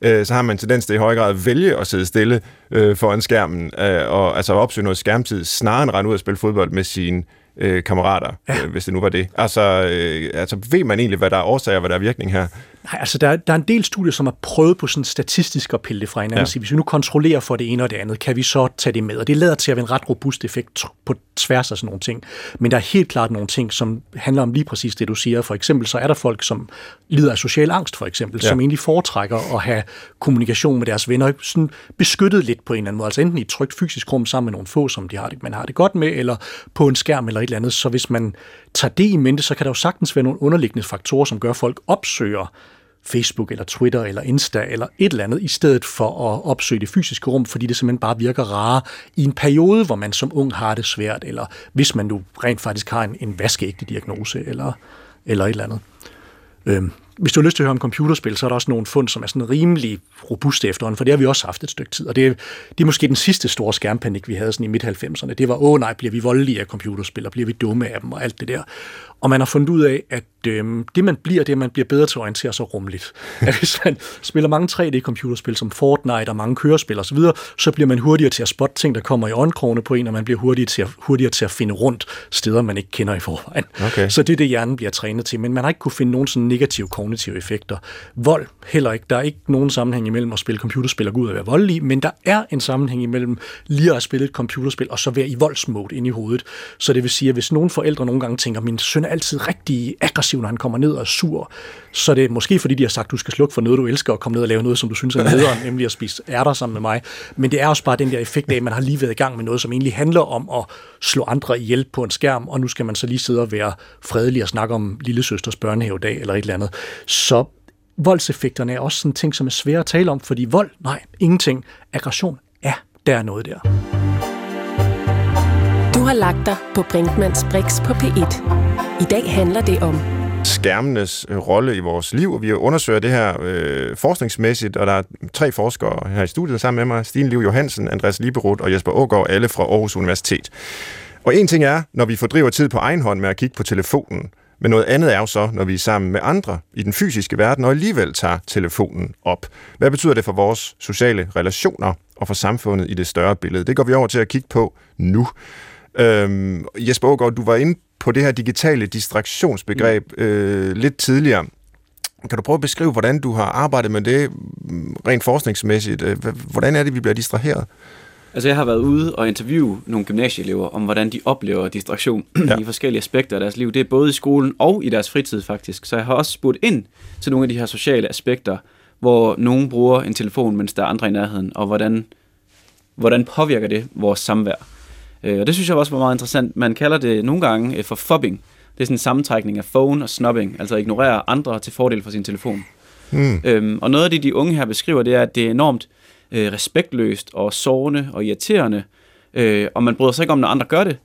øh, så har man tendens til i høj grad at vælge at sidde stille øh, foran skærmen, øh, og altså opsøge noget skærmtid, snarere end rende ud og spille fodbold med sine øh, kammerater, ja. øh, hvis det nu var det. Altså, øh, altså, ved man egentlig, hvad der er årsager, og hvad der er virkning her? Nej, altså der, der er en del studier, som har prøvet på sådan statistisk at pille det fra hinanden. Ja. Sige, hvis vi nu kontrollerer for det ene og det andet, kan vi så tage det med? Og det lader til at være en ret robust effekt på tværs af sådan nogle ting. Men der er helt klart nogle ting, som handler om lige præcis det, du siger. For eksempel så er der folk, som lider af social angst, for eksempel, ja. som egentlig foretrækker at have kommunikation med deres venner, sådan beskyttet lidt på en eller anden måde. Altså enten i et trygt fysisk rum sammen med nogle få, som de har det, man har det godt med, eller på en skærm eller et eller andet. Så hvis man tager det i mente, så kan der jo sagtens være nogle underliggende faktorer, som gør, at folk opsøger Facebook eller Twitter eller Insta eller et eller andet, i stedet for at opsøge det fysiske rum, fordi det simpelthen bare virker rare i en periode, hvor man som ung har det svært, eller hvis man nu rent faktisk har en, en vaskeægte diagnose eller, eller et eller andet. Øhm, hvis du har lyst til at høre om computerspil, så er der også nogle fund, som er sådan rimelig robuste efterhånden, for det har vi også haft et stykke tid. Og det er, det er måske den sidste store skærmpanik, vi havde sådan i midt-90'erne. Det var, åh nej, bliver vi voldelige af computerspil, og bliver vi dumme af dem, og alt det der. Og man har fundet ud af, at øh, det man bliver, det er, at man bliver bedre til at orientere sig rumligt. At hvis man spiller mange 3D-computerspil som Fortnite og mange kørespil osv., så, bliver man hurtigere til at spotte ting, der kommer i øjenkrogene på en, og man bliver hurtigere til, at, hurtigere til at finde rundt steder, man ikke kender i forvejen. Okay. Så det er det, hjernen bliver trænet til. Men man har ikke kunne finde nogen sådan negative kognitive effekter. Vold heller ikke. Der er ikke nogen sammenhæng imellem at spille computerspil og gå ud og være voldelig, men der er en sammenhæng imellem lige at spille et computerspil og så være i voldsmode ind i hovedet. Så det vil sige, at hvis nogle forældre nogle gange tænker, min søn er altid rigtig aggressiv, når han kommer ned og er sur. Så det er måske fordi, de har sagt, du skal slukke for noget, du elsker, og komme ned og lave noget, som du synes er nederen, nemlig at spise ærter sammen med mig. Men det er også bare den der effekt af, at man har lige været i gang med noget, som egentlig handler om at slå andre ihjel på en skærm, og nu skal man så lige sidde og være fredelig og snakke om lille søsters børnehavedag eller et eller andet. Så voldseffekterne er også sådan ting, som er svære at tale om, fordi vold, nej, ingenting. Aggression, ja, der er noget der. Du har lagt dig på Brinkmanns Brix på P1. I dag handler det om skærmenes øh, rolle i vores liv, og vi undersøger det her øh, forskningsmæssigt, og der er tre forskere her i studiet sammen med mig, Stine Liv Johansen, Andreas Liberud og Jesper Ågaard, alle fra Aarhus Universitet. Og en ting er, når vi fordriver tid på egen hånd med at kigge på telefonen, men noget andet er jo så, når vi er sammen med andre i den fysiske verden, og alligevel tager telefonen op. Hvad betyder det for vores sociale relationer og for samfundet i det større billede? Det går vi over til at kigge på nu. Øhm, Jesper Ågaard, du var inde på det her digitale distraktionsbegreb mm. øh, lidt tidligere. Kan du prøve at beskrive, hvordan du har arbejdet med det mm, rent forskningsmæssigt? Øh, hvordan er det, vi bliver distraheret? Altså jeg har været ude og interviewe nogle gymnasieelever om, hvordan de oplever distraktion ja. i forskellige aspekter af deres liv. Det er både i skolen og i deres fritid faktisk. Så jeg har også spurgt ind til nogle af de her sociale aspekter, hvor nogen bruger en telefon, mens der er andre i nærheden, og hvordan, hvordan påvirker det vores samvær. Øh, og det synes jeg også var meget interessant. Man kalder det nogle gange øh, for fobbing. Det er sådan en sammentrækning af phone og snobbing, altså at ignorere andre til fordel for sin telefon. Mm. Øhm, og noget af det, de unge her beskriver, det er, at det er enormt øh, respektløst og sårende og irriterende, øh, og man bryder sig ikke om, når andre gør det,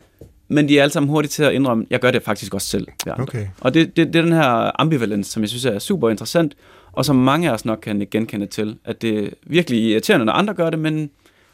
men de er alle sammen hurtigt til at indrømme, jeg gør det faktisk også selv. Okay. Og det, det, det er den her ambivalens, som jeg synes er super interessant, og som mange af os nok kan genkende til, at det er virkelig irriterende, når andre gør det, men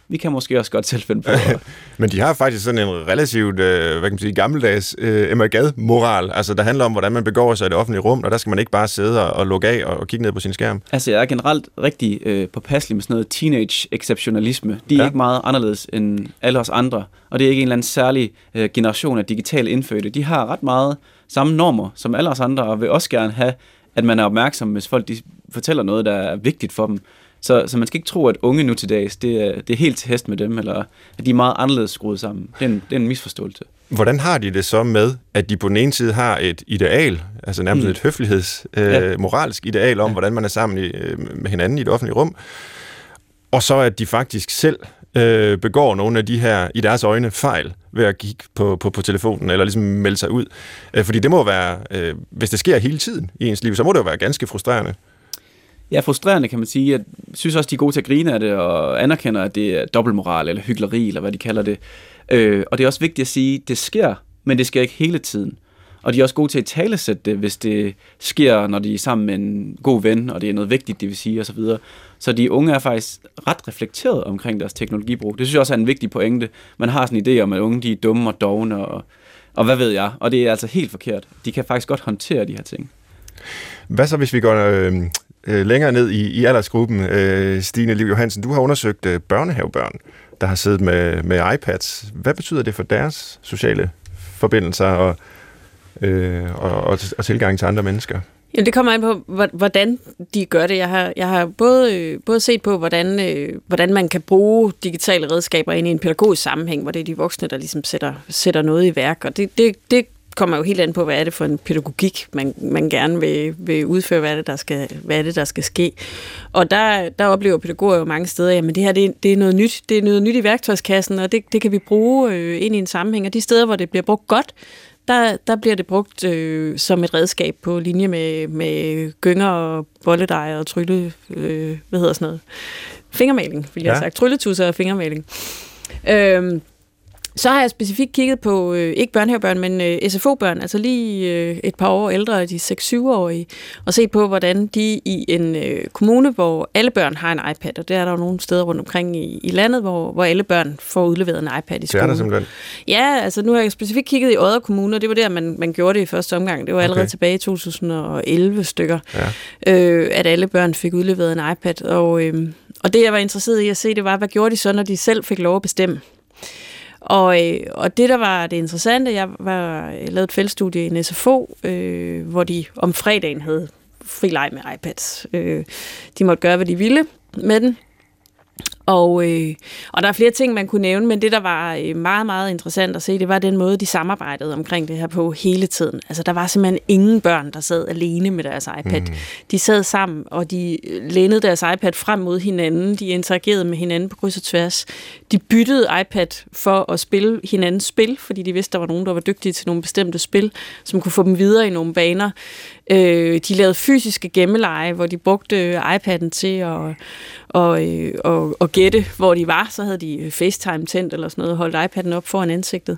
vi kan måske også godt selv finde på. Men de har faktisk sådan en relativt, øh, hvad kan man sige, gammeldags øh, Emma Gad-moral, altså der handler om, hvordan man begår sig i det offentlige rum, og der skal man ikke bare sidde og, og lukke af og, og kigge ned på sin skærm. Altså jeg er generelt rigtig øh, påpasselig med sådan noget teenage-exceptionalisme. De er ja. ikke meget anderledes end alle os andre, og det er ikke en eller anden særlig øh, generation af digitale indfødte. De har ret meget samme normer som alle os andre, og vil også gerne have, at man er opmærksom, hvis folk de fortæller noget, der er vigtigt for dem. Så, så man skal ikke tro, at unge nu til dags, det er, det er helt til hest med dem, eller at de er meget anderledes skruet sammen. Det er en, det er en misforståelse. Hvordan har de det så med, at de på den ene side har et ideal, altså nærmest mm. et høfligheds, øh, ja. moralsk ideal om, ja. hvordan man er sammen i, øh, med hinanden i det offentlige rum, og så at de faktisk selv øh, begår nogle af de her, i deres øjne, fejl ved at kigge på, på, på telefonen, eller ligesom melde sig ud. Øh, fordi det må være, øh, hvis det sker hele tiden i ens liv, så må det jo være ganske frustrerende. Ja, frustrerende kan man sige. Jeg synes også, de er gode til at grine af det, og anerkender, at det er dobbeltmoral, eller hyggeleri, eller hvad de kalder det. Øh, og det er også vigtigt at sige, at det sker, men det sker ikke hele tiden. Og de er også gode til at talesætte det, hvis det sker, når de er sammen med en god ven, og det er noget vigtigt, det vil sige, osv. Så, så de unge er faktisk ret reflekteret omkring deres teknologibrug. Det synes jeg også er en vigtig pointe. Man har sådan en idé om, at unge de er dumme og dogne, og, og hvad ved jeg. Og det er altså helt forkert. De kan faktisk godt håndtere de her ting. Hvad så, hvis vi går øhm, øh, længere ned i, i aldersgruppen, øh, Stine Liv Johansen, du har undersøgt øh, børnehavebørn, der har siddet med, med iPads. Hvad betyder det for deres sociale forbindelser og, øh, og, og, og tilgang til andre mennesker? Jamen, det kommer an på, hvordan de gør det. Jeg har, jeg har både, øh, både set på, hvordan, øh, hvordan man kan bruge digitale redskaber ind i en pædagogisk sammenhæng, hvor det er de voksne, der ligesom sætter, sætter noget i værk. Og det, det, det kommer jo helt an på, hvad er det for en pædagogik, man, man gerne vil, vil udføre, hvad er, det, der skal, hvad er det, der skal ske. Og der, der oplever pædagoger jo mange steder, at det her det, det er noget nyt, det er noget nyt i værktøjskassen, og det, det kan vi bruge øh, ind i en sammenhæng. Og de steder, hvor det bliver brugt godt, der, der bliver det brugt øh, som et redskab på linje med, med gynger og bolledej og trylle, øh, hvad hedder sådan noget, fingermaling, vil jeg ja. have sagt, trylletusser og fingermaling. Øh, så har jeg specifikt kigget på, øh, ikke børnehavebørn, men øh, SFO-børn, altså lige øh, et par år ældre, de 6-7-årige, og set på, hvordan de i en øh, kommune, hvor alle børn har en iPad, og der er der jo nogle steder rundt omkring i, i landet, hvor, hvor alle børn får udleveret en iPad i skolen. Det er der simpelthen? Ja, altså nu har jeg specifikt kigget i Odder Kommune, og det var der, man, man gjorde det i første omgang. Det var allerede okay. tilbage i 2011 stykker, ja. øh, at alle børn fik udleveret en iPad. Og, øh, og det, jeg var interesseret i at se, det var, hvad gjorde de så, når de selv fik lov at bestemme? Og, øh, og det, der var det interessante, jeg, var, jeg lavede et feltstudie i en SFO, øh, hvor de om fredagen havde fri leg med iPads. Øh, de måtte gøre, hvad de ville med den. Og, øh, og der er flere ting, man kunne nævne, men det, der var øh, meget, meget interessant at se, det var den måde, de samarbejdede omkring det her på hele tiden. Altså, der var simpelthen ingen børn, der sad alene med deres iPad. Mm. De sad sammen, og de lænede deres iPad frem mod hinanden. De interagerede med hinanden på kryds og tværs. De byttede iPad for at spille hinandens spil, fordi de vidste, der var nogen, der var dygtige til nogle bestemte spil, som kunne få dem videre i nogle baner. Øh, de lavede fysiske gemmeleje, hvor de brugte iPad'en til at og, øh, og, og gætte, hvor de var. Så havde de FaceTime tændt eller sådan noget, holdt iPad'en op foran ansigtet.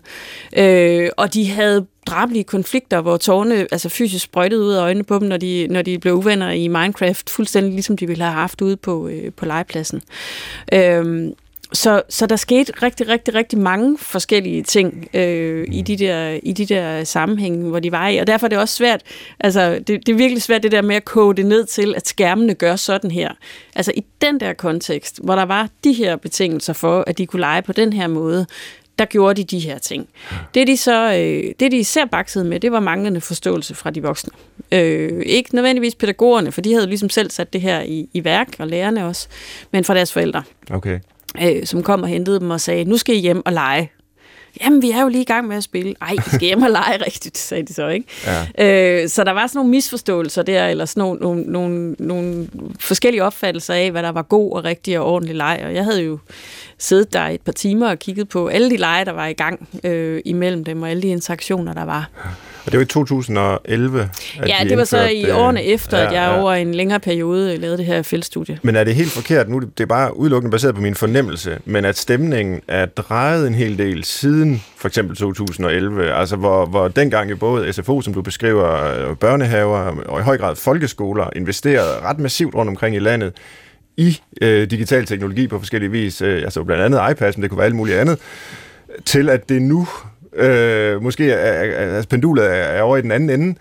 Øh, og de havde drabelige konflikter, hvor tårne altså fysisk sprøjtede ud af øjnene på dem, når de, når de blev uvenner i Minecraft, fuldstændig ligesom de ville have haft ude på, øh, på legepladsen. Øh, så, så der skete rigtig, rigtig, rigtig mange forskellige ting øh, i, de der, i de der sammenhænge, hvor de var i. Og derfor er det også svært, altså det, det er virkelig svært det der med at kode det ned til, at skærmene gør sådan her. Altså i den der kontekst, hvor der var de her betingelser for, at de kunne lege på den her måde, der gjorde de de her ting. Det de så, øh, det de især baksede med, det var manglende forståelse fra de voksne. Øh, ikke nødvendigvis pædagogerne, for de havde ligesom selv sat det her i, i værk, og lærerne også, men fra deres forældre. Okay øh, som kom og hentede dem og sagde, nu skal I hjem og lege. Jamen, vi er jo lige i gang med at spille. Ej, vi skal hjem og lege rigtigt, sagde de så, ikke? Ja. Øh, så der var sådan nogle misforståelser der, eller sådan nogle, nogle, nogle, nogle forskellige opfattelser af, hvad der var god og rigtig og ordentlig leg. Og jeg havde jo siddet der et par timer og kigget på alle de lege, der var i gang øh, imellem dem, og alle de interaktioner, der var. Og det var i 2011, at Ja, det var så i øh, årene efter, ja, at jeg ja. over en længere periode lavede det her feltstudie. Men er det helt forkert nu? Det er bare udelukkende baseret på min fornemmelse, men at stemningen er drejet en hel del siden for eksempel 2011, altså hvor, hvor dengang i både SFO, som du beskriver, børnehaver og i høj grad folkeskoler investerede ret massivt rundt omkring i landet i øh, digital teknologi på forskellige vis, øh, altså blandt andet iPads, men det kunne være alt muligt andet, til at det nu øh, måske er, er, er altså, pendulet er, er over i den anden ende,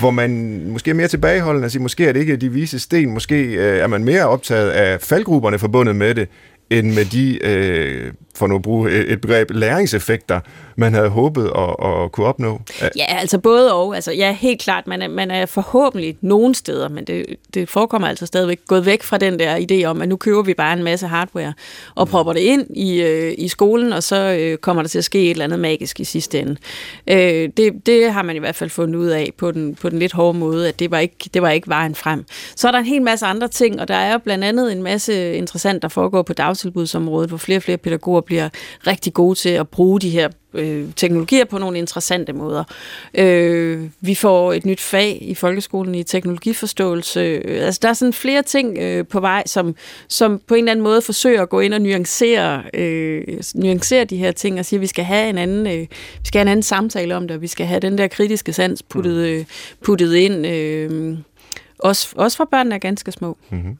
hvor man måske er mere tilbageholdende, altså måske er det ikke de vise sten, måske øh, er man mere optaget af faldgrupperne forbundet med det, end med de, øh, for nu at bruge et begreb, læringseffekter, man havde håbet at, at kunne opnå? Ja, altså både og. Altså, ja, helt klart, man er, man er forhåbentlig nogen steder, men det, det forekommer altså stadigvæk gået væk fra den der idé om, at nu køber vi bare en masse hardware og mm. propper det ind i, øh, i skolen, og så øh, kommer der til at ske et eller andet magisk i sidste ende. Øh, det, det har man i hvert fald fundet ud af på den, på den lidt hårde måde, at det var, ikke, det var ikke vejen frem. Så er der en hel masse andre ting, og der er blandt andet en masse interessant, der foregår på dagtilbudsområdet, hvor flere og flere pædagoger bliver rigtig gode til at bruge de her øh, teknologier på nogle interessante måder. Øh, vi får et nyt fag i folkeskolen i teknologiforståelse. Altså, der er sådan flere ting øh, på vej, som, som på en eller anden måde forsøger at gå ind og nuancere, øh, nuancere de her ting og sige, at vi skal have en anden, øh, vi skal have en anden samtale om det, og vi skal have den der kritiske sans puttet, mm. øh, puttet ind. Øh, også, også for børnene er ganske små. Mm-hmm.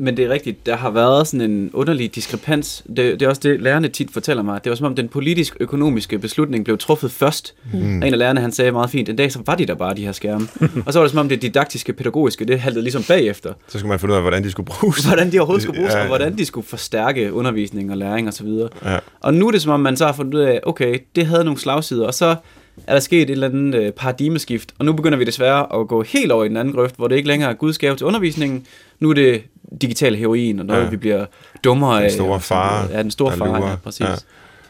Men det er rigtigt, der har været sådan en underlig diskrepans. Det, det er også det, lærerne tit fortæller mig. Det var som om den politisk-økonomiske beslutning blev truffet først. Mm. En af lærerne, han sagde meget fint, en dag så var de der bare, de her skærme. og så var det som om det didaktiske, pædagogiske, det haltede ligesom bagefter. Så skulle man finde ud af, hvordan de skulle bruges. Hvordan de overhovedet skulle bruges, ja, ja. og hvordan de skulle forstærke undervisning og læring osv. Og, ja. og nu er det som om, man så har fundet ud af, okay, det havde nogle slagsider, og så er der sket et eller andet øh, paradigmeskift, og nu begynder vi desværre at gå helt over i den anden grøft, hvor det ikke længere er gudskab til undervisningen, nu er det digital heroin, og noget, ja. vi bliver dummere af. Den store far. Ja, den store far, ja, præcis. Ja.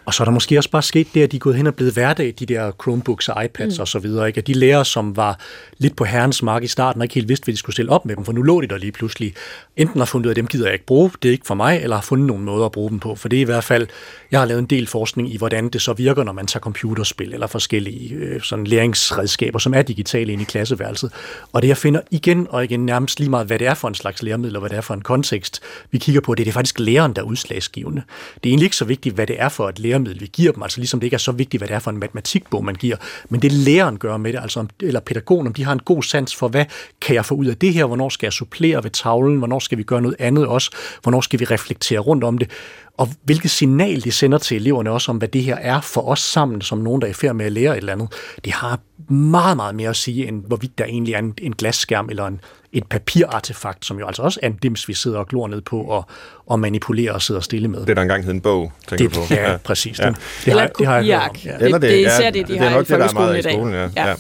Og så er der måske også bare sket det, at de er gået hen og blevet hverdag, de der Chromebooks og iPads mm. og så videre. Ikke? At de lærere, som var lidt på herrens mark i starten, og ikke helt vidste, hvad de skulle stille op med dem, for nu lå de der lige pludselig. Enten har fundet ud af, at dem gider jeg ikke bruge, det er ikke for mig, eller har fundet nogle måder at bruge dem på. For det er i hvert fald, jeg har lavet en del forskning i, hvordan det så virker, når man tager computerspil eller forskellige øh, sådan læringsredskaber, som er digitale ind i klasseværelset. Og det jeg finder igen og igen nærmest lige meget, hvad det er for en slags læremiddel, og hvad det er for en kontekst, vi kigger på, det er, det faktisk læreren, der er udslagsgivende. Det er egentlig ikke så vigtigt, hvad det er for et læremiddel, vi giver dem, altså ligesom det ikke er så vigtigt, hvad det er for en matematikbog, man giver, men det læreren gør med det, altså om, eller pædagogen, om de har en god sans for, hvad kan jeg få ud af det her, hvornår skal jeg supplere ved tavlen, hvornår skal vi gøre noget andet også, hvornår skal vi reflektere rundt om det, og hvilket signal de sender til eleverne også om, hvad det her er for os sammen, som nogen, der er i færd med at lære et eller andet, det har meget, meget mere at sige, end hvorvidt der egentlig er en, en glasskærm eller en, et papirartefakt, som jo altså også er en dims, vi sidder og glor ned på og, og manipulerer og sidder stille med. Det der engang hed en bog, tænker det, du på. Ja, ja. præcis. Ja. Den, det eller har, det har jeg hørt om. Ja. Det, det, det, er især det, de det, har det er nok i det, der er meget i skolen, ja. ja. ja.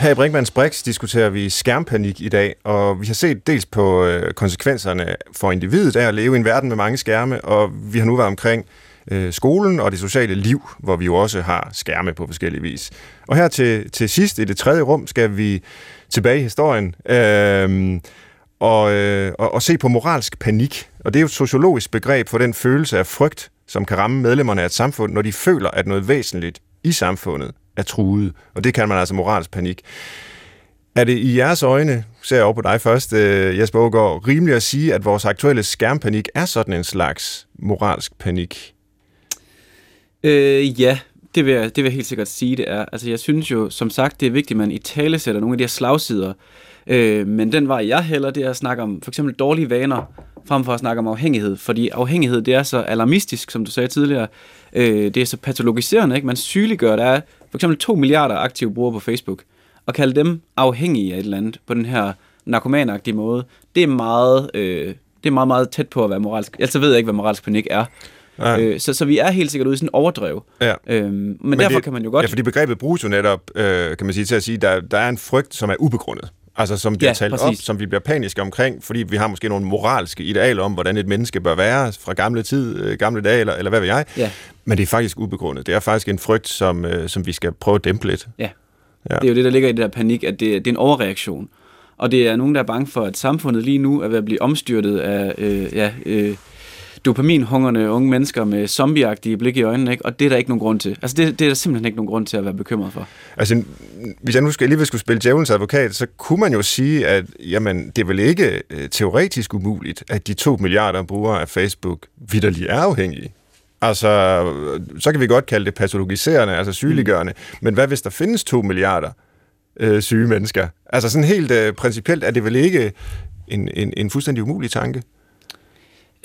Her i Brinkmanns Brix diskuterer vi skærmpanik i dag, og vi har set dels på øh, konsekvenserne for individet af at leve i en verden med mange skærme, og vi har nu været omkring øh, skolen og det sociale liv, hvor vi jo også har skærme på forskellige vis. Og her til, til sidst i det tredje rum skal vi tilbage i historien øh, og, øh, og, og se på moralsk panik. Og det er jo et sociologisk begreb for den følelse af frygt, som kan ramme medlemmerne af et samfund, når de føler, at noget væsentligt i samfundet er truet. Og det kan man altså moralsk panik. Er det i jeres øjne, ser jeg over på dig først, øh, Jesper Aargaard, rimeligt at sige, at vores aktuelle skærmpanik er sådan en slags moralsk panik? Øh, ja, det vil, jeg, det vil jeg helt sikkert sige, det er. Altså, jeg synes jo, som sagt, det er vigtigt, at man i tale sætter nogle af de her slagsider. Øh, men den vej, jeg hælder, det er at snakke om for eksempel dårlige vaner, frem for at snakke om afhængighed. Fordi afhængighed, det er så alarmistisk, som du sagde tidligere. Øh, det er så patologiserende, ikke? Man sygeliggør, der er for eksempel 2 milliarder aktive brugere på Facebook. Og kalde dem afhængige af et eller andet på den her narkomanagtige måde, det er meget... Øh, det er meget, meget tæt på at være moralsk. Altså ved jeg ikke, hvad moralsk panik er. Ja. Øh, så, så vi er helt sikkert ude i sådan en overdrev. Ja. Øhm, men, men derfor det, kan man jo godt... Ja, fordi begrebet bruges jo netop, øh, kan man sige, til at sige, der, der er en frygt, som er ubegrundet. Altså som bliver ja, talt præcis. op, som vi bliver paniske omkring, fordi vi har måske nogle moralske idealer om, hvordan et menneske bør være fra gamle tid, øh, gamle dage, eller, eller hvad ved jeg. Ja. Men det er faktisk ubegrundet. Det er faktisk en frygt, som, øh, som vi skal prøve at dæmpe lidt. Ja. ja, det er jo det, der ligger i det der panik, at det, det er en overreaktion. Og det er nogen, der er bange for, at samfundet lige nu er ved at blive omstyrtet af øh, ja, øh, dopaminhungerne unge mennesker med zombieagtige blik i øjnene, ikke? og det er der ikke nogen grund til. Altså det, det er der simpelthen ikke nogen grund til at være bekymret for. Altså, hvis jeg nu skal, alligevel skulle spille djævelens advokat, så kunne man jo sige, at jamen, det er vel ikke øh, teoretisk umuligt, at de to milliarder brugere af Facebook vidderligt er afhængige. Altså, så kan vi godt kalde det patologiserende, altså sygeliggørende, mm. men hvad hvis der findes to milliarder øh, syge mennesker? Altså sådan helt øh, principielt er det vel ikke en, en, en fuldstændig umulig tanke?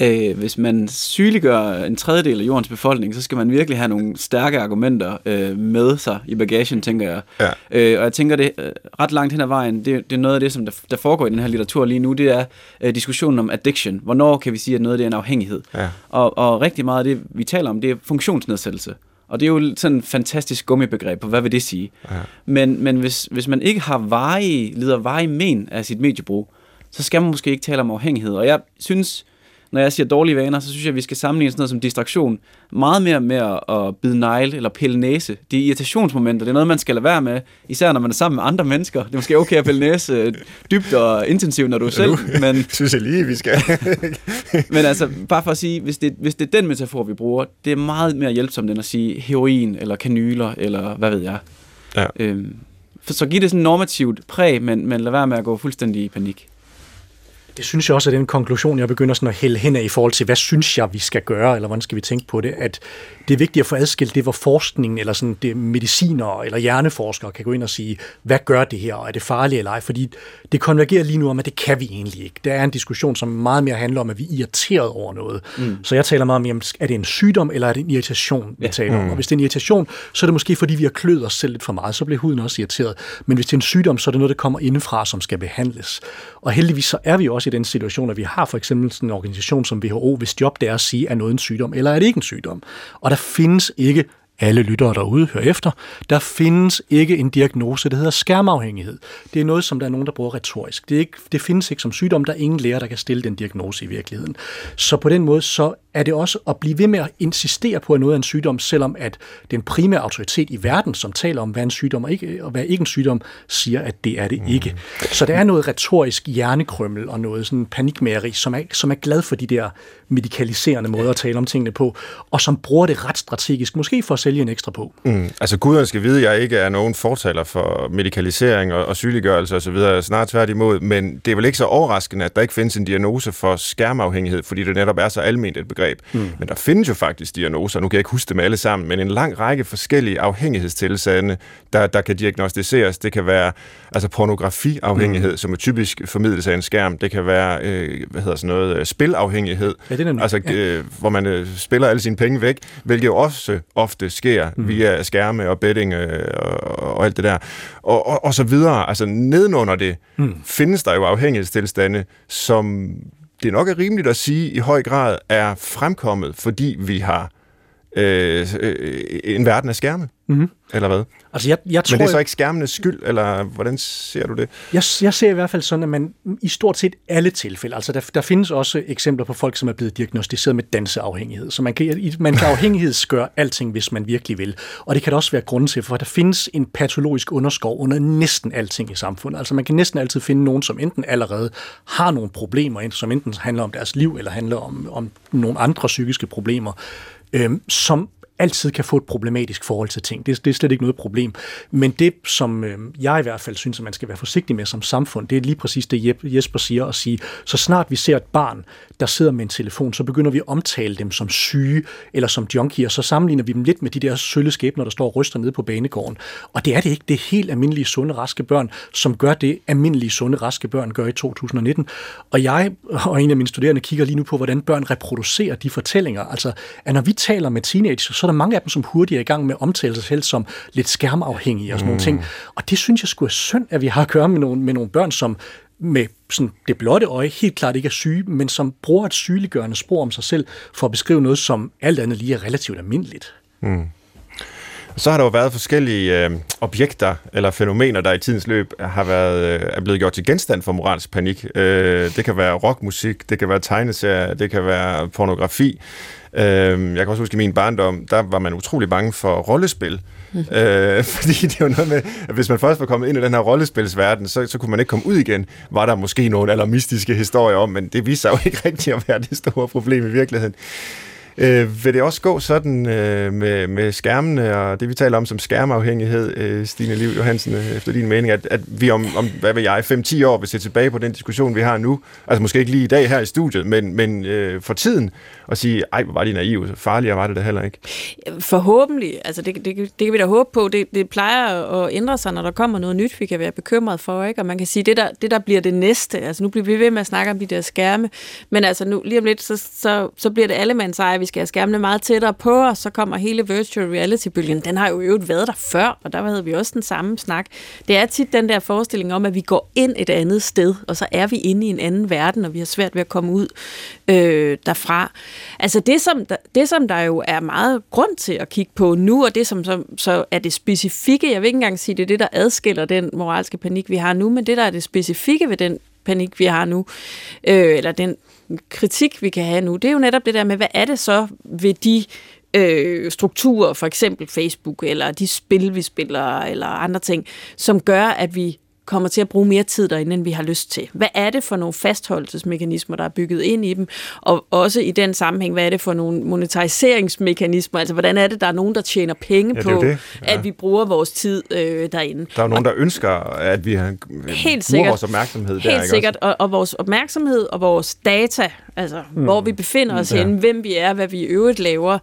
Øh, hvis man sygeliggør en tredjedel af jordens befolkning, så skal man virkelig have nogle stærke argumenter øh, med sig i bagagen, tænker jeg. Ja. Øh, og jeg tænker, det øh, ret langt hen ad vejen, det, det er noget af det, som der, der foregår i den her litteratur lige nu, det er øh, diskussionen om addiction. Hvornår kan vi sige, at noget det er en afhængighed? Ja. Og, og rigtig meget af det, vi taler om, det er funktionsnedsættelse. Og det er jo sådan et fantastisk gummibegreb på, hvad vil det sige? Ja. Men, men hvis, hvis man ikke har varige, lider varige men af sit mediebrug, så skal man måske ikke tale om afhængighed. Og jeg synes, når jeg siger dårlige vaner, så synes jeg, at vi skal sammenligne sådan noget som distraktion meget mere med at bide negle eller pille næse. De irritationsmomenter, det er noget, man skal lade være med, især når man er sammen med andre mennesker. Det er måske okay at pille næse øh, dybt og intensivt, når du er selv. Men, synes jeg lige, vi skal. men altså, bare for at sige, hvis det, hvis det er den metafor, vi bruger, det er meget mere hjælpsomt, end at sige heroin eller kanyler, eller hvad ved jeg. Ja. Øhm, så giv det sådan normativt præg, men, men lad være med at gå fuldstændig i panik. Det synes jeg også er den konklusion, jeg begynder sådan at hælde hen af i forhold til, hvad synes jeg, vi skal gøre, eller hvordan skal vi tænke på det, at det er vigtigt at få adskilt det, hvor forskningen eller sådan det mediciner eller hjerneforskere kan gå ind og sige, hvad gør det her, og er det farligt eller ej? Fordi det konvergerer lige nu om, at det kan vi egentlig ikke. Der er en diskussion, som meget mere handler om, at vi er irriteret over noget. Mm. Så jeg taler meget om, er det en sygdom, eller er det en irritation, vi ja. taler om? Mm. Og hvis det er en irritation, så er det måske, fordi vi har kløet os selv lidt for meget, så bliver huden også irriteret. Men hvis det er en sygdom, så er det noget, der kommer indefra, som skal behandles. Og heldigvis så er vi også i den situation, at vi har for eksempel sådan en organisation som WHO, hvis job det er at sige, er noget en sygdom, eller er det ikke en sygdom? Og der findes ikke alle lyttere derude hører efter, der findes ikke en diagnose, der hedder skærmafhængighed. Det er noget, som der er nogen, der bruger retorisk. Det, er ikke, det findes ikke som sygdom, der er ingen læger, der kan stille den diagnose i virkeligheden. Så på den måde, så er det også at blive ved med at insistere på, at noget er en sygdom, selvom at den primære autoritet i verden, som taler om, hvad en sygdom og, ikke, og hvad ikke en sygdom, siger, at det er det mm. ikke. Så der er noget retorisk hjernekrømmel og noget sådan panikmageri, som er, som er glad for de der medikaliserende måder at tale om tingene på, og som bruger det ret strategisk, måske for at sælge en ekstra på. Mm. Altså guderne skal vide, at jeg ikke er nogen fortaler for medikalisering og, og sygeliggørelse osv., snart tværtimod, men det er vel ikke så overraskende, at der ikke findes en diagnose for skærmafhængighed, fordi det netop er så almindeligt et begreb. Mm. Men der findes jo faktisk diagnoser, nu kan jeg ikke huske dem alle sammen, men en lang række forskellige afhængighedstilstande, der, der kan diagnostiseres. Det kan være altså pornografiafhængighed, mm. som er typisk formidles af en skærm. Det kan være, øh, hvad hedder sådan noget, øh, spilafhængighed, ja, det er altså, ja. øh, hvor man øh, spiller alle sine penge væk, hvilket jo også ofte sker mm. via skærme og betting øh, og, og alt det der. Og, og, og så videre. Altså nedenunder det mm. findes der jo afhængighedstilstande, som det nok er rimeligt at sige, i høj grad er fremkommet, fordi vi har øh, en verden af skærme? Mm-hmm. Eller hvad? Altså, jeg, jeg tror, Men det er så ikke skærmenes skyld, eller hvordan ser du det? Jeg, jeg ser i hvert fald sådan, at man i stort set alle tilfælde, altså der, der findes også eksempler på folk, som er blevet diagnostiseret med danseafhængighed, så man kan, man kan afhængighedsgøre alting, hvis man virkelig vil. Og det kan der også være grund til, for der findes en patologisk underskov under næsten alting i samfundet. Altså man kan næsten altid finde nogen, som enten allerede har nogle problemer, som enten handler om deres liv, eller handler om, om nogle andre psykiske problemer, øhm, som altid kan få et problematisk forhold til ting. Det, det er slet ikke noget problem. Men det, som øh, jeg i hvert fald synes, at man skal være forsigtig med som samfund, det er lige præcis det, Jesper siger, at sige, så snart vi ser et barn, der sidder med en telefon, så begynder vi at omtale dem som syge eller som junkier, så sammenligner vi dem lidt med de der sølle skæbner, der står og ryster nede på banegården. Og det er det ikke. Det er helt almindelige, sunde, raske børn, som gør det, almindelige, sunde, raske børn gør i 2019. Og jeg og en af mine studerende kigger lige nu på, hvordan børn reproducerer de fortællinger. Altså, at når vi taler med teenagers, så er der mange af dem, som hurtigt er i gang med at omtale sig selv som lidt skærmafhængige og sådan mm. nogle ting. Og det synes jeg skulle er synd, at vi har at gøre med nogle, med nogle børn, som med sådan det blotte øje helt klart ikke er syge, men som bruger et sygeliggørende spor om sig selv for at beskrive noget, som alt andet lige er relativt almindeligt. Mm. Så har der jo været forskellige øh, objekter eller fænomener, der i tidens løb har været, øh, er blevet gjort til genstand for moralsk panik. Øh, det kan være rockmusik, det kan være tegneserier, det kan være pornografi. Øh, jeg kan også huske, i min barndom, der var man utrolig bange for rollespil. Mm-hmm. Øh, fordi det er jo noget med, at hvis man først var kommet ind i den her rollespilsverden, så, så kunne man ikke komme ud igen. Var der måske nogle alarmistiske historier om, men det viser sig jo ikke rigtigt at være det store problem i virkeligheden. Øh, vil det også gå sådan øh, med, med skærmene og det, vi taler om som skærmafhængighed, øh, Stine Liv Johansen, øh, efter din mening, at, at vi om, om, hvad ved jeg, 5-10 år vil se tilbage på den diskussion, vi har nu, altså måske ikke lige i dag her i studiet, men, men øh, for tiden, og sige, ej, hvor var de naive, farligere var det da heller ikke. Forhåbentlig, altså det, det, det kan vi da håbe på, det, det plejer at ændre sig, når der kommer noget nyt, vi kan være bekymret for, ikke? og man kan sige, det der, det der bliver det næste, altså nu bliver vi ved med at snakke om de der skærme, men altså nu lige om lidt, så, så, så bliver det allemands eje, vi skal have skærmene meget tættere på, og så kommer hele virtual reality-bølgen. Den har jo øvrigt været der før, og der havde vi også den samme snak. Det er tit den der forestilling om, at vi går ind et andet sted, og så er vi inde i en anden verden, og vi har svært ved at komme ud øh, derfra. Altså det som, der, det, som der jo er meget grund til at kigge på nu, og det som så, så er det specifikke, jeg vil ikke engang sige, det er det, der adskiller den moralske panik, vi har nu, men det, der er det specifikke ved den panik, vi har nu, øh, eller den kritik, vi kan have nu, det er jo netop det der med, hvad er det så ved de øh, strukturer, for eksempel Facebook, eller de spil, vi spiller, eller andre ting, som gør, at vi kommer til at bruge mere tid derinde, end vi har lyst til. Hvad er det for nogle fastholdelsesmekanismer, der er bygget ind i dem? Og også i den sammenhæng, hvad er det for nogle monetariseringsmekanismer? Altså, hvordan er det, der er nogen, der tjener penge ja, på, det. Ja. at vi bruger vores tid øh, derinde? Der er nogen, der ønsker, at vi har, helt sikkert, vores opmærksomhed der. Helt sikkert, og, og vores opmærksomhed og vores data, altså mm. hvor vi befinder os ja. henne, hvem vi er, hvad vi i øvrigt laver,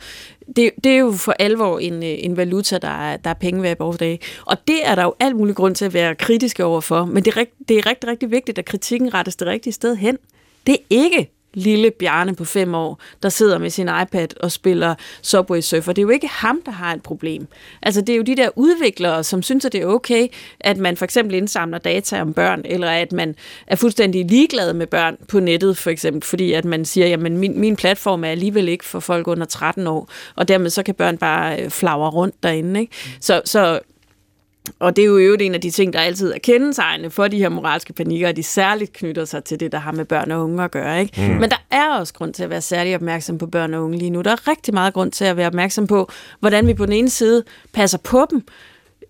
det, det er jo for alvor en, øh, en valuta, der er, der er penge værd i vores dage. Og det er der jo alt mulig grund til at være kritiske overfor. Men det er, det er rigtig, rigtig vigtigt, at kritikken rettes det rigtige sted hen. Det er ikke lille Bjarne på fem år, der sidder med sin iPad og spiller Subway Surfer. Det er jo ikke ham, der har et problem. Altså, det er jo de der udviklere, som synes, at det er okay, at man for eksempel indsamler data om børn, eller at man er fuldstændig ligeglad med børn på nettet, for eksempel, fordi at man siger, jamen, min, min platform er alligevel ikke for folk under 13 år, og dermed så kan børn bare øh, flagre rundt derinde. Ikke? Så, så og det er jo øvrigt en af de ting, der altid er kendetegnende for de her moralske panikker, at de særligt knytter sig til det, der har med børn og unge at gøre. Ikke? Mm. Men der er også grund til at være særlig opmærksom på børn og unge lige nu. Der er rigtig meget grund til at være opmærksom på, hvordan vi på den ene side passer på dem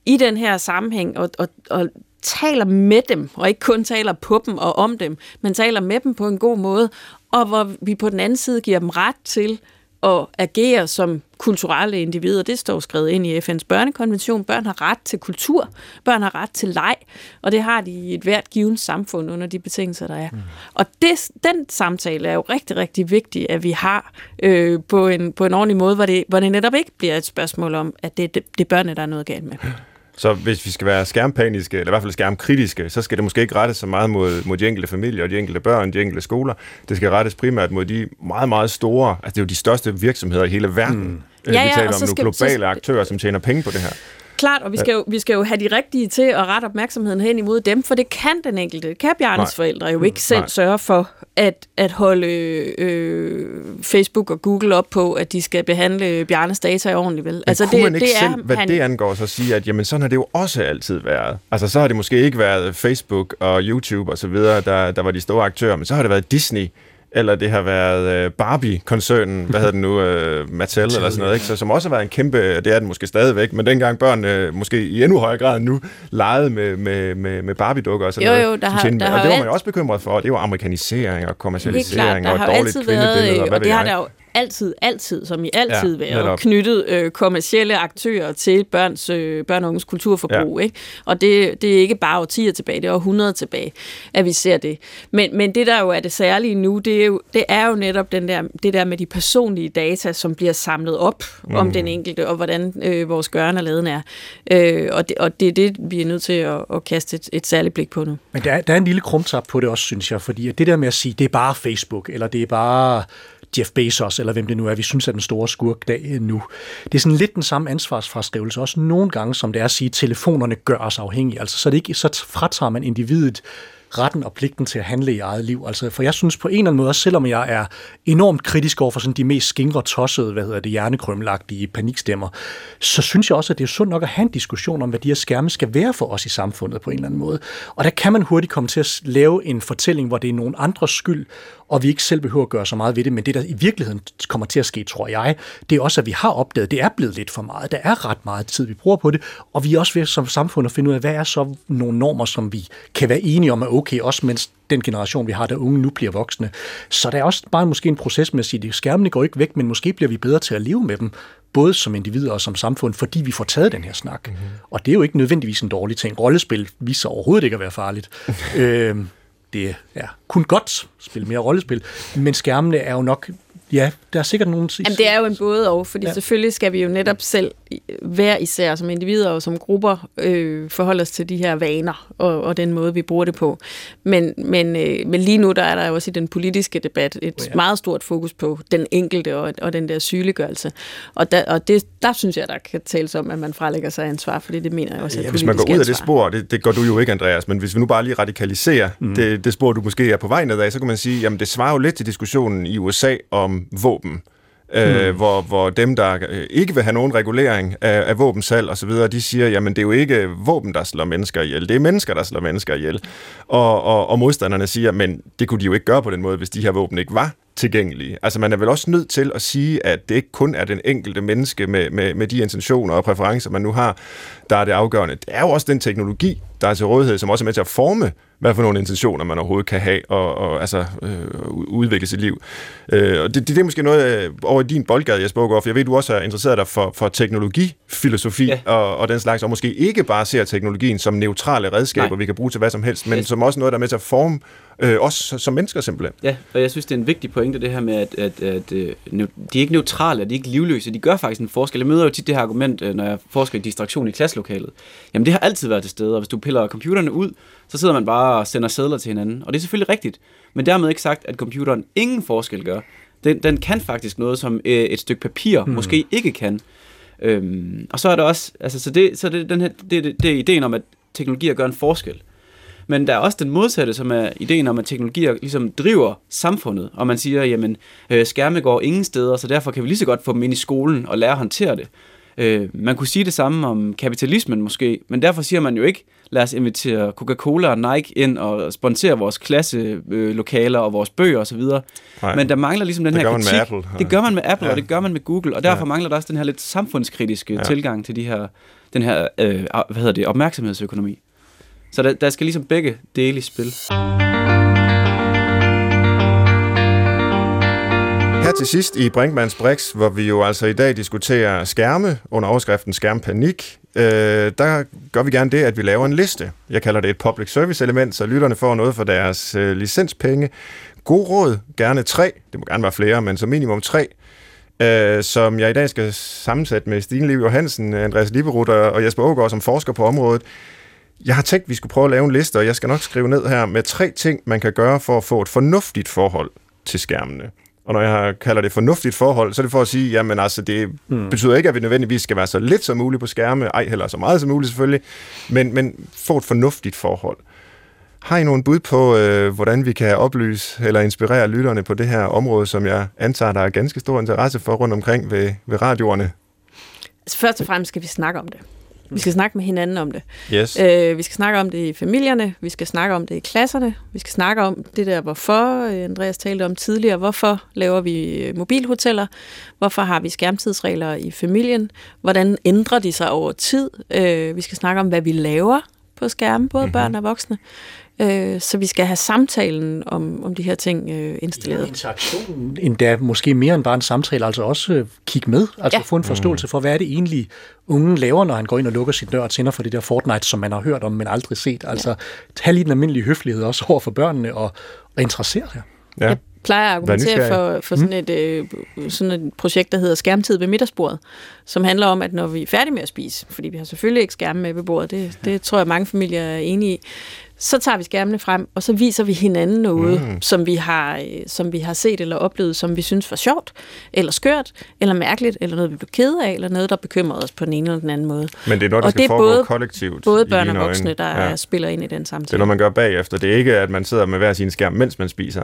i den her sammenhæng, og, og, og taler med dem, og ikke kun taler på dem og om dem, men taler med dem på en god måde, og hvor vi på den anden side giver dem ret til at agere som kulturelle individer. Det står skrevet ind i FN's børnekonvention. Børn har ret til kultur. Børn har ret til leg. Og det har de i et hvert givet samfund under de betingelser, der er. Mm. Og det, den samtale er jo rigtig, rigtig vigtig, at vi har øh, på, en, på en ordentlig måde, hvor det, hvor det netop ikke bliver et spørgsmål om, at det, det, det er børnene, der er noget galt med. Så hvis vi skal være skærmpaniske, eller i hvert fald skærmkritiske, så skal det måske ikke rettes så meget mod, mod de enkelte familier og de enkelte børn, de enkelte skoler. Det skal rettes primært mod de meget, meget store, altså det er jo de største virksomheder i hele verden. Mm. Ja, ja, vi taler om nogle globale så... aktører, som tjener penge på det her. Klart, og vi skal, jo, vi skal jo have de rigtige til at rette opmærksomheden hen imod dem, for det kan den enkelte, det kan Bjarnes Nej. forældre jo ikke selv Nej. sørge for at, at holde øh, Facebook og Google op på, at de skal behandle Bjarnes data ordentligt. Vel? Altså, kunne det, man ikke det selv, er, hvad han... det angår, så sige, at jamen, sådan har det jo også altid været. Altså, så har det måske ikke været Facebook og YouTube og så videre, der, der var de store aktører, men så har det været Disney, eller det har været øh, Barbie-koncernen, hvad hedder den nu, uh, Mattel eller sådan noget, ikke? Så, som også har været en kæmpe, det er den måske stadigvæk, men dengang børn uh, måske i endnu højere grad nu legede med, med, med, med Barbie-dukker og sådan jo, noget. Jo, der har, der og det var man jo også bekymret for, det var amerikanisering og kommercialisering klart, og dårligt kvindebillede og hvad og det har der jo altid, altid, som i altid ja, været knyttet øh, kommercielle aktører til børns, øh, børn og unges kulturforbrug. Ja. Ikke? Og det, det er ikke bare årtier tilbage, det er århundreder tilbage, at vi ser det. Men, men det, der jo er det særlige nu, det er jo, det er jo netop den der, det der med de personlige data, som bliver samlet op mm. om den enkelte, og hvordan øh, vores gørne og laden er. Øh, og, det, og det er det, vi er nødt til at, at kaste et, et særligt blik på nu. Men der er, der er en lille krumtap på det også, synes jeg, fordi det der med at sige, det er bare Facebook, eller det er bare Jeff Bezos, eller hvem det nu er, vi synes er den store skurk dag øh, nu. Det er sådan lidt den samme ansvarsfraskrivelse, også nogle gange, som det er at sige, at telefonerne gør os afhængige. Altså, så, det ikke, så fratager man individet retten og pligten til at handle i eget liv. Altså, for jeg synes på en eller anden måde, selvom jeg er enormt kritisk over for sådan de mest skingre, tossede, hvad hedder det, hjernekrømmelagtige panikstemmer, så synes jeg også, at det er sundt nok at have en diskussion om, hvad de her skærme skal være for os i samfundet på en eller anden måde. Og der kan man hurtigt komme til at lave en fortælling, hvor det er nogen andres skyld, og vi ikke selv behøver at gøre så meget ved det, men det, der i virkeligheden kommer til at ske, tror jeg, det er også, at vi har opdaget, at det er blevet lidt for meget. Der er ret meget tid, vi bruger på det, og vi er også ved som samfund at finde ud af, hvad er så nogle normer, som vi kan være enige om er okay, også mens den generation, vi har, der unge nu bliver voksne. Så der er også bare måske en proces med at sige, at skærmene går ikke væk, men måske bliver vi bedre til at leve med dem, både som individer og som samfund, fordi vi får taget den her snak. Mm-hmm. Og det er jo ikke nødvendigvis en dårlig ting. Rollespil viser overhovedet ikke at være farligt. øh, det er kun godt spille mere rollespil, men skærmene er jo nok Ja, der er sikkert nogen... Jamen, det er jo en både og, fordi ja. selvfølgelig skal vi jo netop selv hver især som individer og som grupper øh, forholde os til de her vaner og, og den måde, vi bruger det på. Men, men, øh, men lige nu der er der jo også i den politiske debat et oh ja. meget stort fokus på den enkelte og, og den der sygeliggørelse. Og, der, og det, der synes jeg, der kan tales om, at man frelægger sig ansvar, fordi det mener jeg også er ja, Hvis man går ud af det spor, det, det gør du jo ikke, Andreas, men hvis vi nu bare lige radikaliserer mm. det, det spor, du måske er på vej nedad, så kan man sige, jamen det svarer jo lidt til diskussionen i USA om våben øh, mm. hvor, hvor dem, der øh, ikke vil have nogen regulering af, af våbensalg osv., de siger, jamen det er jo ikke våben, der slår mennesker ihjel, det er mennesker, der slår mennesker ihjel. Og, og, og modstanderne siger, men det kunne de jo ikke gøre på den måde, hvis de her våben ikke var tilgængelige. Altså man er vel også nødt til at sige, at det ikke kun er den enkelte menneske med, med, med de intentioner og præferencer, man nu har, der er det afgørende. Det er jo også den teknologi, der er til rådighed, som også er med til at forme hvad for nogle intentioner man overhovedet kan have og, og altså, øh, udvikle sit liv. Øh, og det, det, det er måske noget øh, over i din boldgade, Jesper Aagaard, for jeg ved, du også er interesseret dig for, for teknologifilosofi ja. og, og den slags, og måske ikke bare ser teknologien som neutrale redskaber, Nej. vi kan bruge til hvad som helst, men ja. som også noget, der er med til at forme øh, os som mennesker simpelthen. Ja, og jeg synes, det er en vigtig pointe, det her med, at, at, at, øh, de er ikke neutrale, de er ikke livløse, de gør faktisk en forskel. Jeg møder jo tit det her argument, når jeg forsker i distraktion i klasselokalet. Jamen, det har altid været til stede, og hvis du piller computerne ud, så sidder man bare og sender sædler til hinanden. Og det er selvfølgelig rigtigt, men dermed ikke sagt, at computeren ingen forskel gør. Den, den kan faktisk noget, som øh, et stykke papir hmm. måske ikke kan. Øhm, og så er der også, altså, så det, så det, den her, det, det, det er ideen om, at teknologier gør en forskel. Men der er også den modsatte, som er ideen om, at teknologier ligesom driver samfundet, og man siger, jamen, øh, skærme går ingen steder, så derfor kan vi lige så godt få dem ind i skolen og lære at håndtere det. Øh, man kunne sige det samme om kapitalismen måske, men derfor siger man jo ikke, lad os invitere Coca-Cola og Nike ind og sponsere vores klasselokaler og vores bøger osv. Men der mangler ligesom den det her kritik. Apple. Det gør man med Apple, ja. og det gør man med Google, og derfor ja. mangler der også den her lidt samfundskritiske ja. tilgang til de her, den her øh, hvad hedder det, opmærksomhedsøkonomi. Så der, der skal ligesom begge dele i spil. Her til sidst i Brinkmanns Brix, hvor vi jo altså i dag diskuterer skærme under overskriften skærmpanik, øh, der gør vi gerne det, at vi laver en liste. Jeg kalder det et public service element, så lytterne får noget for deres øh, licenspenge. God råd, gerne tre, det må gerne være flere, men som minimum tre, øh, som jeg i dag skal sammensætte med Stine Liv Johansen, Andreas Liberud og Jesper Ågaard, som forsker på området. Jeg har tænkt, at vi skulle prøve at lave en liste, og jeg skal nok skrive ned her med tre ting, man kan gøre for at få et fornuftigt forhold til skærmene. Og når jeg kalder det fornuftigt forhold, så er det for at sige, jamen altså, det mm. betyder ikke, at vi nødvendigvis skal være så lidt som muligt på skærme, ej heller så meget som muligt selvfølgelig, men, men få et fornuftigt forhold. Har I nogen bud på, øh, hvordan vi kan oplyse eller inspirere lytterne på det her område, som jeg antager, der er ganske stor interesse for rundt omkring ved, ved radioerne? Altså, først og fremmest skal vi snakke om det. Vi skal snakke med hinanden om det. Yes. Øh, vi skal snakke om det i familierne, vi skal snakke om det i klasserne, vi skal snakke om det der, hvorfor øh, Andreas talte om tidligere, hvorfor laver vi øh, mobilhoteller, hvorfor har vi skærmtidsregler i familien, hvordan ændrer de sig over tid, øh, vi skal snakke om, hvad vi laver på skærmen, både mm-hmm. børn og voksne. Øh, så vi skal have samtalen om, om de her ting øh, installeret. Ja, interaktionen, endda måske mere end bare en samtale, altså også øh, kigge med, altså ja. få en forståelse for, hvad er det egentlig, ungen laver, når han går ind og lukker sit dør og tænder for det der Fortnite, som man har hørt om, men aldrig set. Altså, ja. tag lige den almindelige høflighed også over for børnene og, og interessere jer. Ja. Jeg plejer at argumentere for, for sådan, et, øh, sådan et projekt, der hedder Skærmtid ved middagsbordet, som handler om, at når vi er færdige med at spise, fordi vi har selvfølgelig ikke skærme med ved bordet, det, det tror jeg mange familier er enige i, så tager vi skærmene frem, og så viser vi hinanden noget, mm. som, vi har, øh, som vi har set eller oplevet, som vi synes var sjovt, eller skørt, eller mærkeligt, eller noget, vi blev kede af, eller noget, der bekymrede os på den ene eller den anden måde. Men det er noget, der og skal det er foregå både, kollektivt. Både børn og voksne, der ja. spiller ind i den samtale. Det er noget, man gør bagefter. Det er ikke, at man sidder med hver sin skærm, mens man spiser.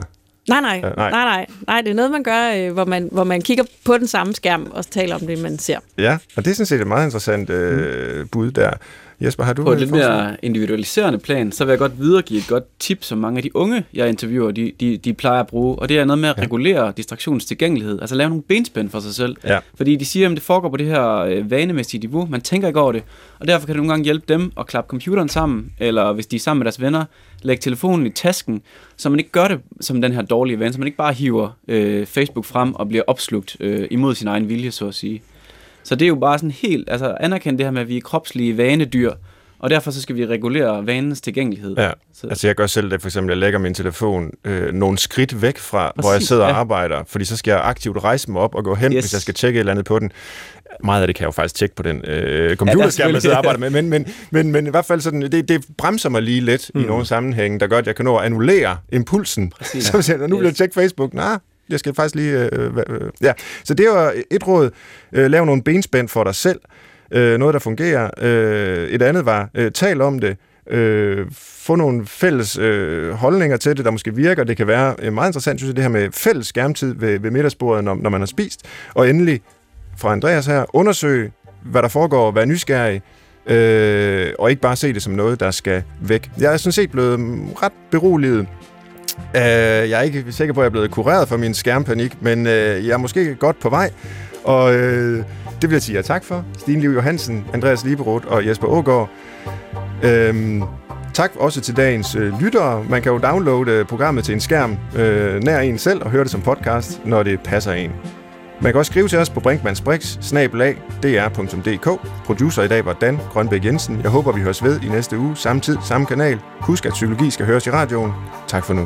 Nej, nej, nej, nej, nej, nej. Det er noget, man gør, øh, hvor, man, hvor man kigger på den samme skærm og taler om det, man ser. Ja, og det er sådan set et meget interessant øh, bud der. Jesper, har du På et lidt mere individualiserende plan, så vil jeg godt videregive et godt tip, som mange af de unge, jeg interviewer, de, de, de plejer at bruge, og det er noget med at regulere distraktionens tilgængelighed, altså lave nogle benspænd for sig selv. Ja. Fordi de siger, at det foregår på det her øh, vanemæssige niveau, man tænker ikke over det, og derfor kan det nogle gange hjælpe dem at klappe computeren sammen, eller hvis de er sammen med deres venner, lægge telefonen i tasken, så man ikke gør det som den her dårlige ven, så man ikke bare hiver øh, Facebook frem og bliver opslugt øh, imod sin egen vilje, så at sige. Så det er jo bare sådan helt, altså anerkende det her med, at vi er kropslige vanedyr, og derfor så skal vi regulere vanens tilgængelighed. Ja, så. altså jeg gør selv det, for eksempel, jeg lægger min telefon øh, nogle skridt væk fra, Præcis, hvor jeg sidder ja. og arbejder, fordi så skal jeg aktivt rejse mig op og gå hen, yes. hvis jeg skal tjekke et eller andet på den. Meget af det kan jeg jo faktisk tjekke på den øh, computerskærm, jeg sidder og arbejder med, men, men, men, men i hvert fald sådan, det, det bremser mig lige lidt mm. i nogle sammenhænge, der gør, at jeg kan nå at annullere impulsen. Præcis. Så siger, nu yes. vil jeg tjekke Facebook. Nej, jeg skal faktisk lige... Øh, øh, øh ja. Så det var øh, et råd. Øh, lav nogle benspænd for dig selv. Øh, noget, der fungerer. Øh, et andet var, øh, tal om det. Øh, få nogle fælles øh, holdninger til det, der måske virker. Det kan være øh, meget interessant, synes jeg, det her med fælles skærmtid ved, ved middagsbordet, når, når man har spist. Og endelig, fra Andreas her, undersøg, hvad der foregår, vær nysgerrig, øh, og ikke bare se det som noget, der skal væk. Jeg er sådan set blevet ret beroliget Uh, jeg er ikke sikker på, at jeg er blevet kureret for min skærmpanik, men uh, jeg er måske godt på vej. Og uh, det vil jeg sige jer tak for. Stine Liv Johansen, Andreas Liberoth og Jesper Ågaard. Uh, øhm, tak også til dagens øh, lyttere. Man kan jo downloade programmet til en skærm øh, nær en selv og høre det som podcast, når det passer en. Man kan også skrive til os på brinkmannsbrix, dr.dk. Producer i dag var Dan Grønbæk Jensen. Jeg håber, vi høres ved i næste uge. Samme tid, samme kanal. Husk, at psykologi skal høres i radioen. Tak for nu.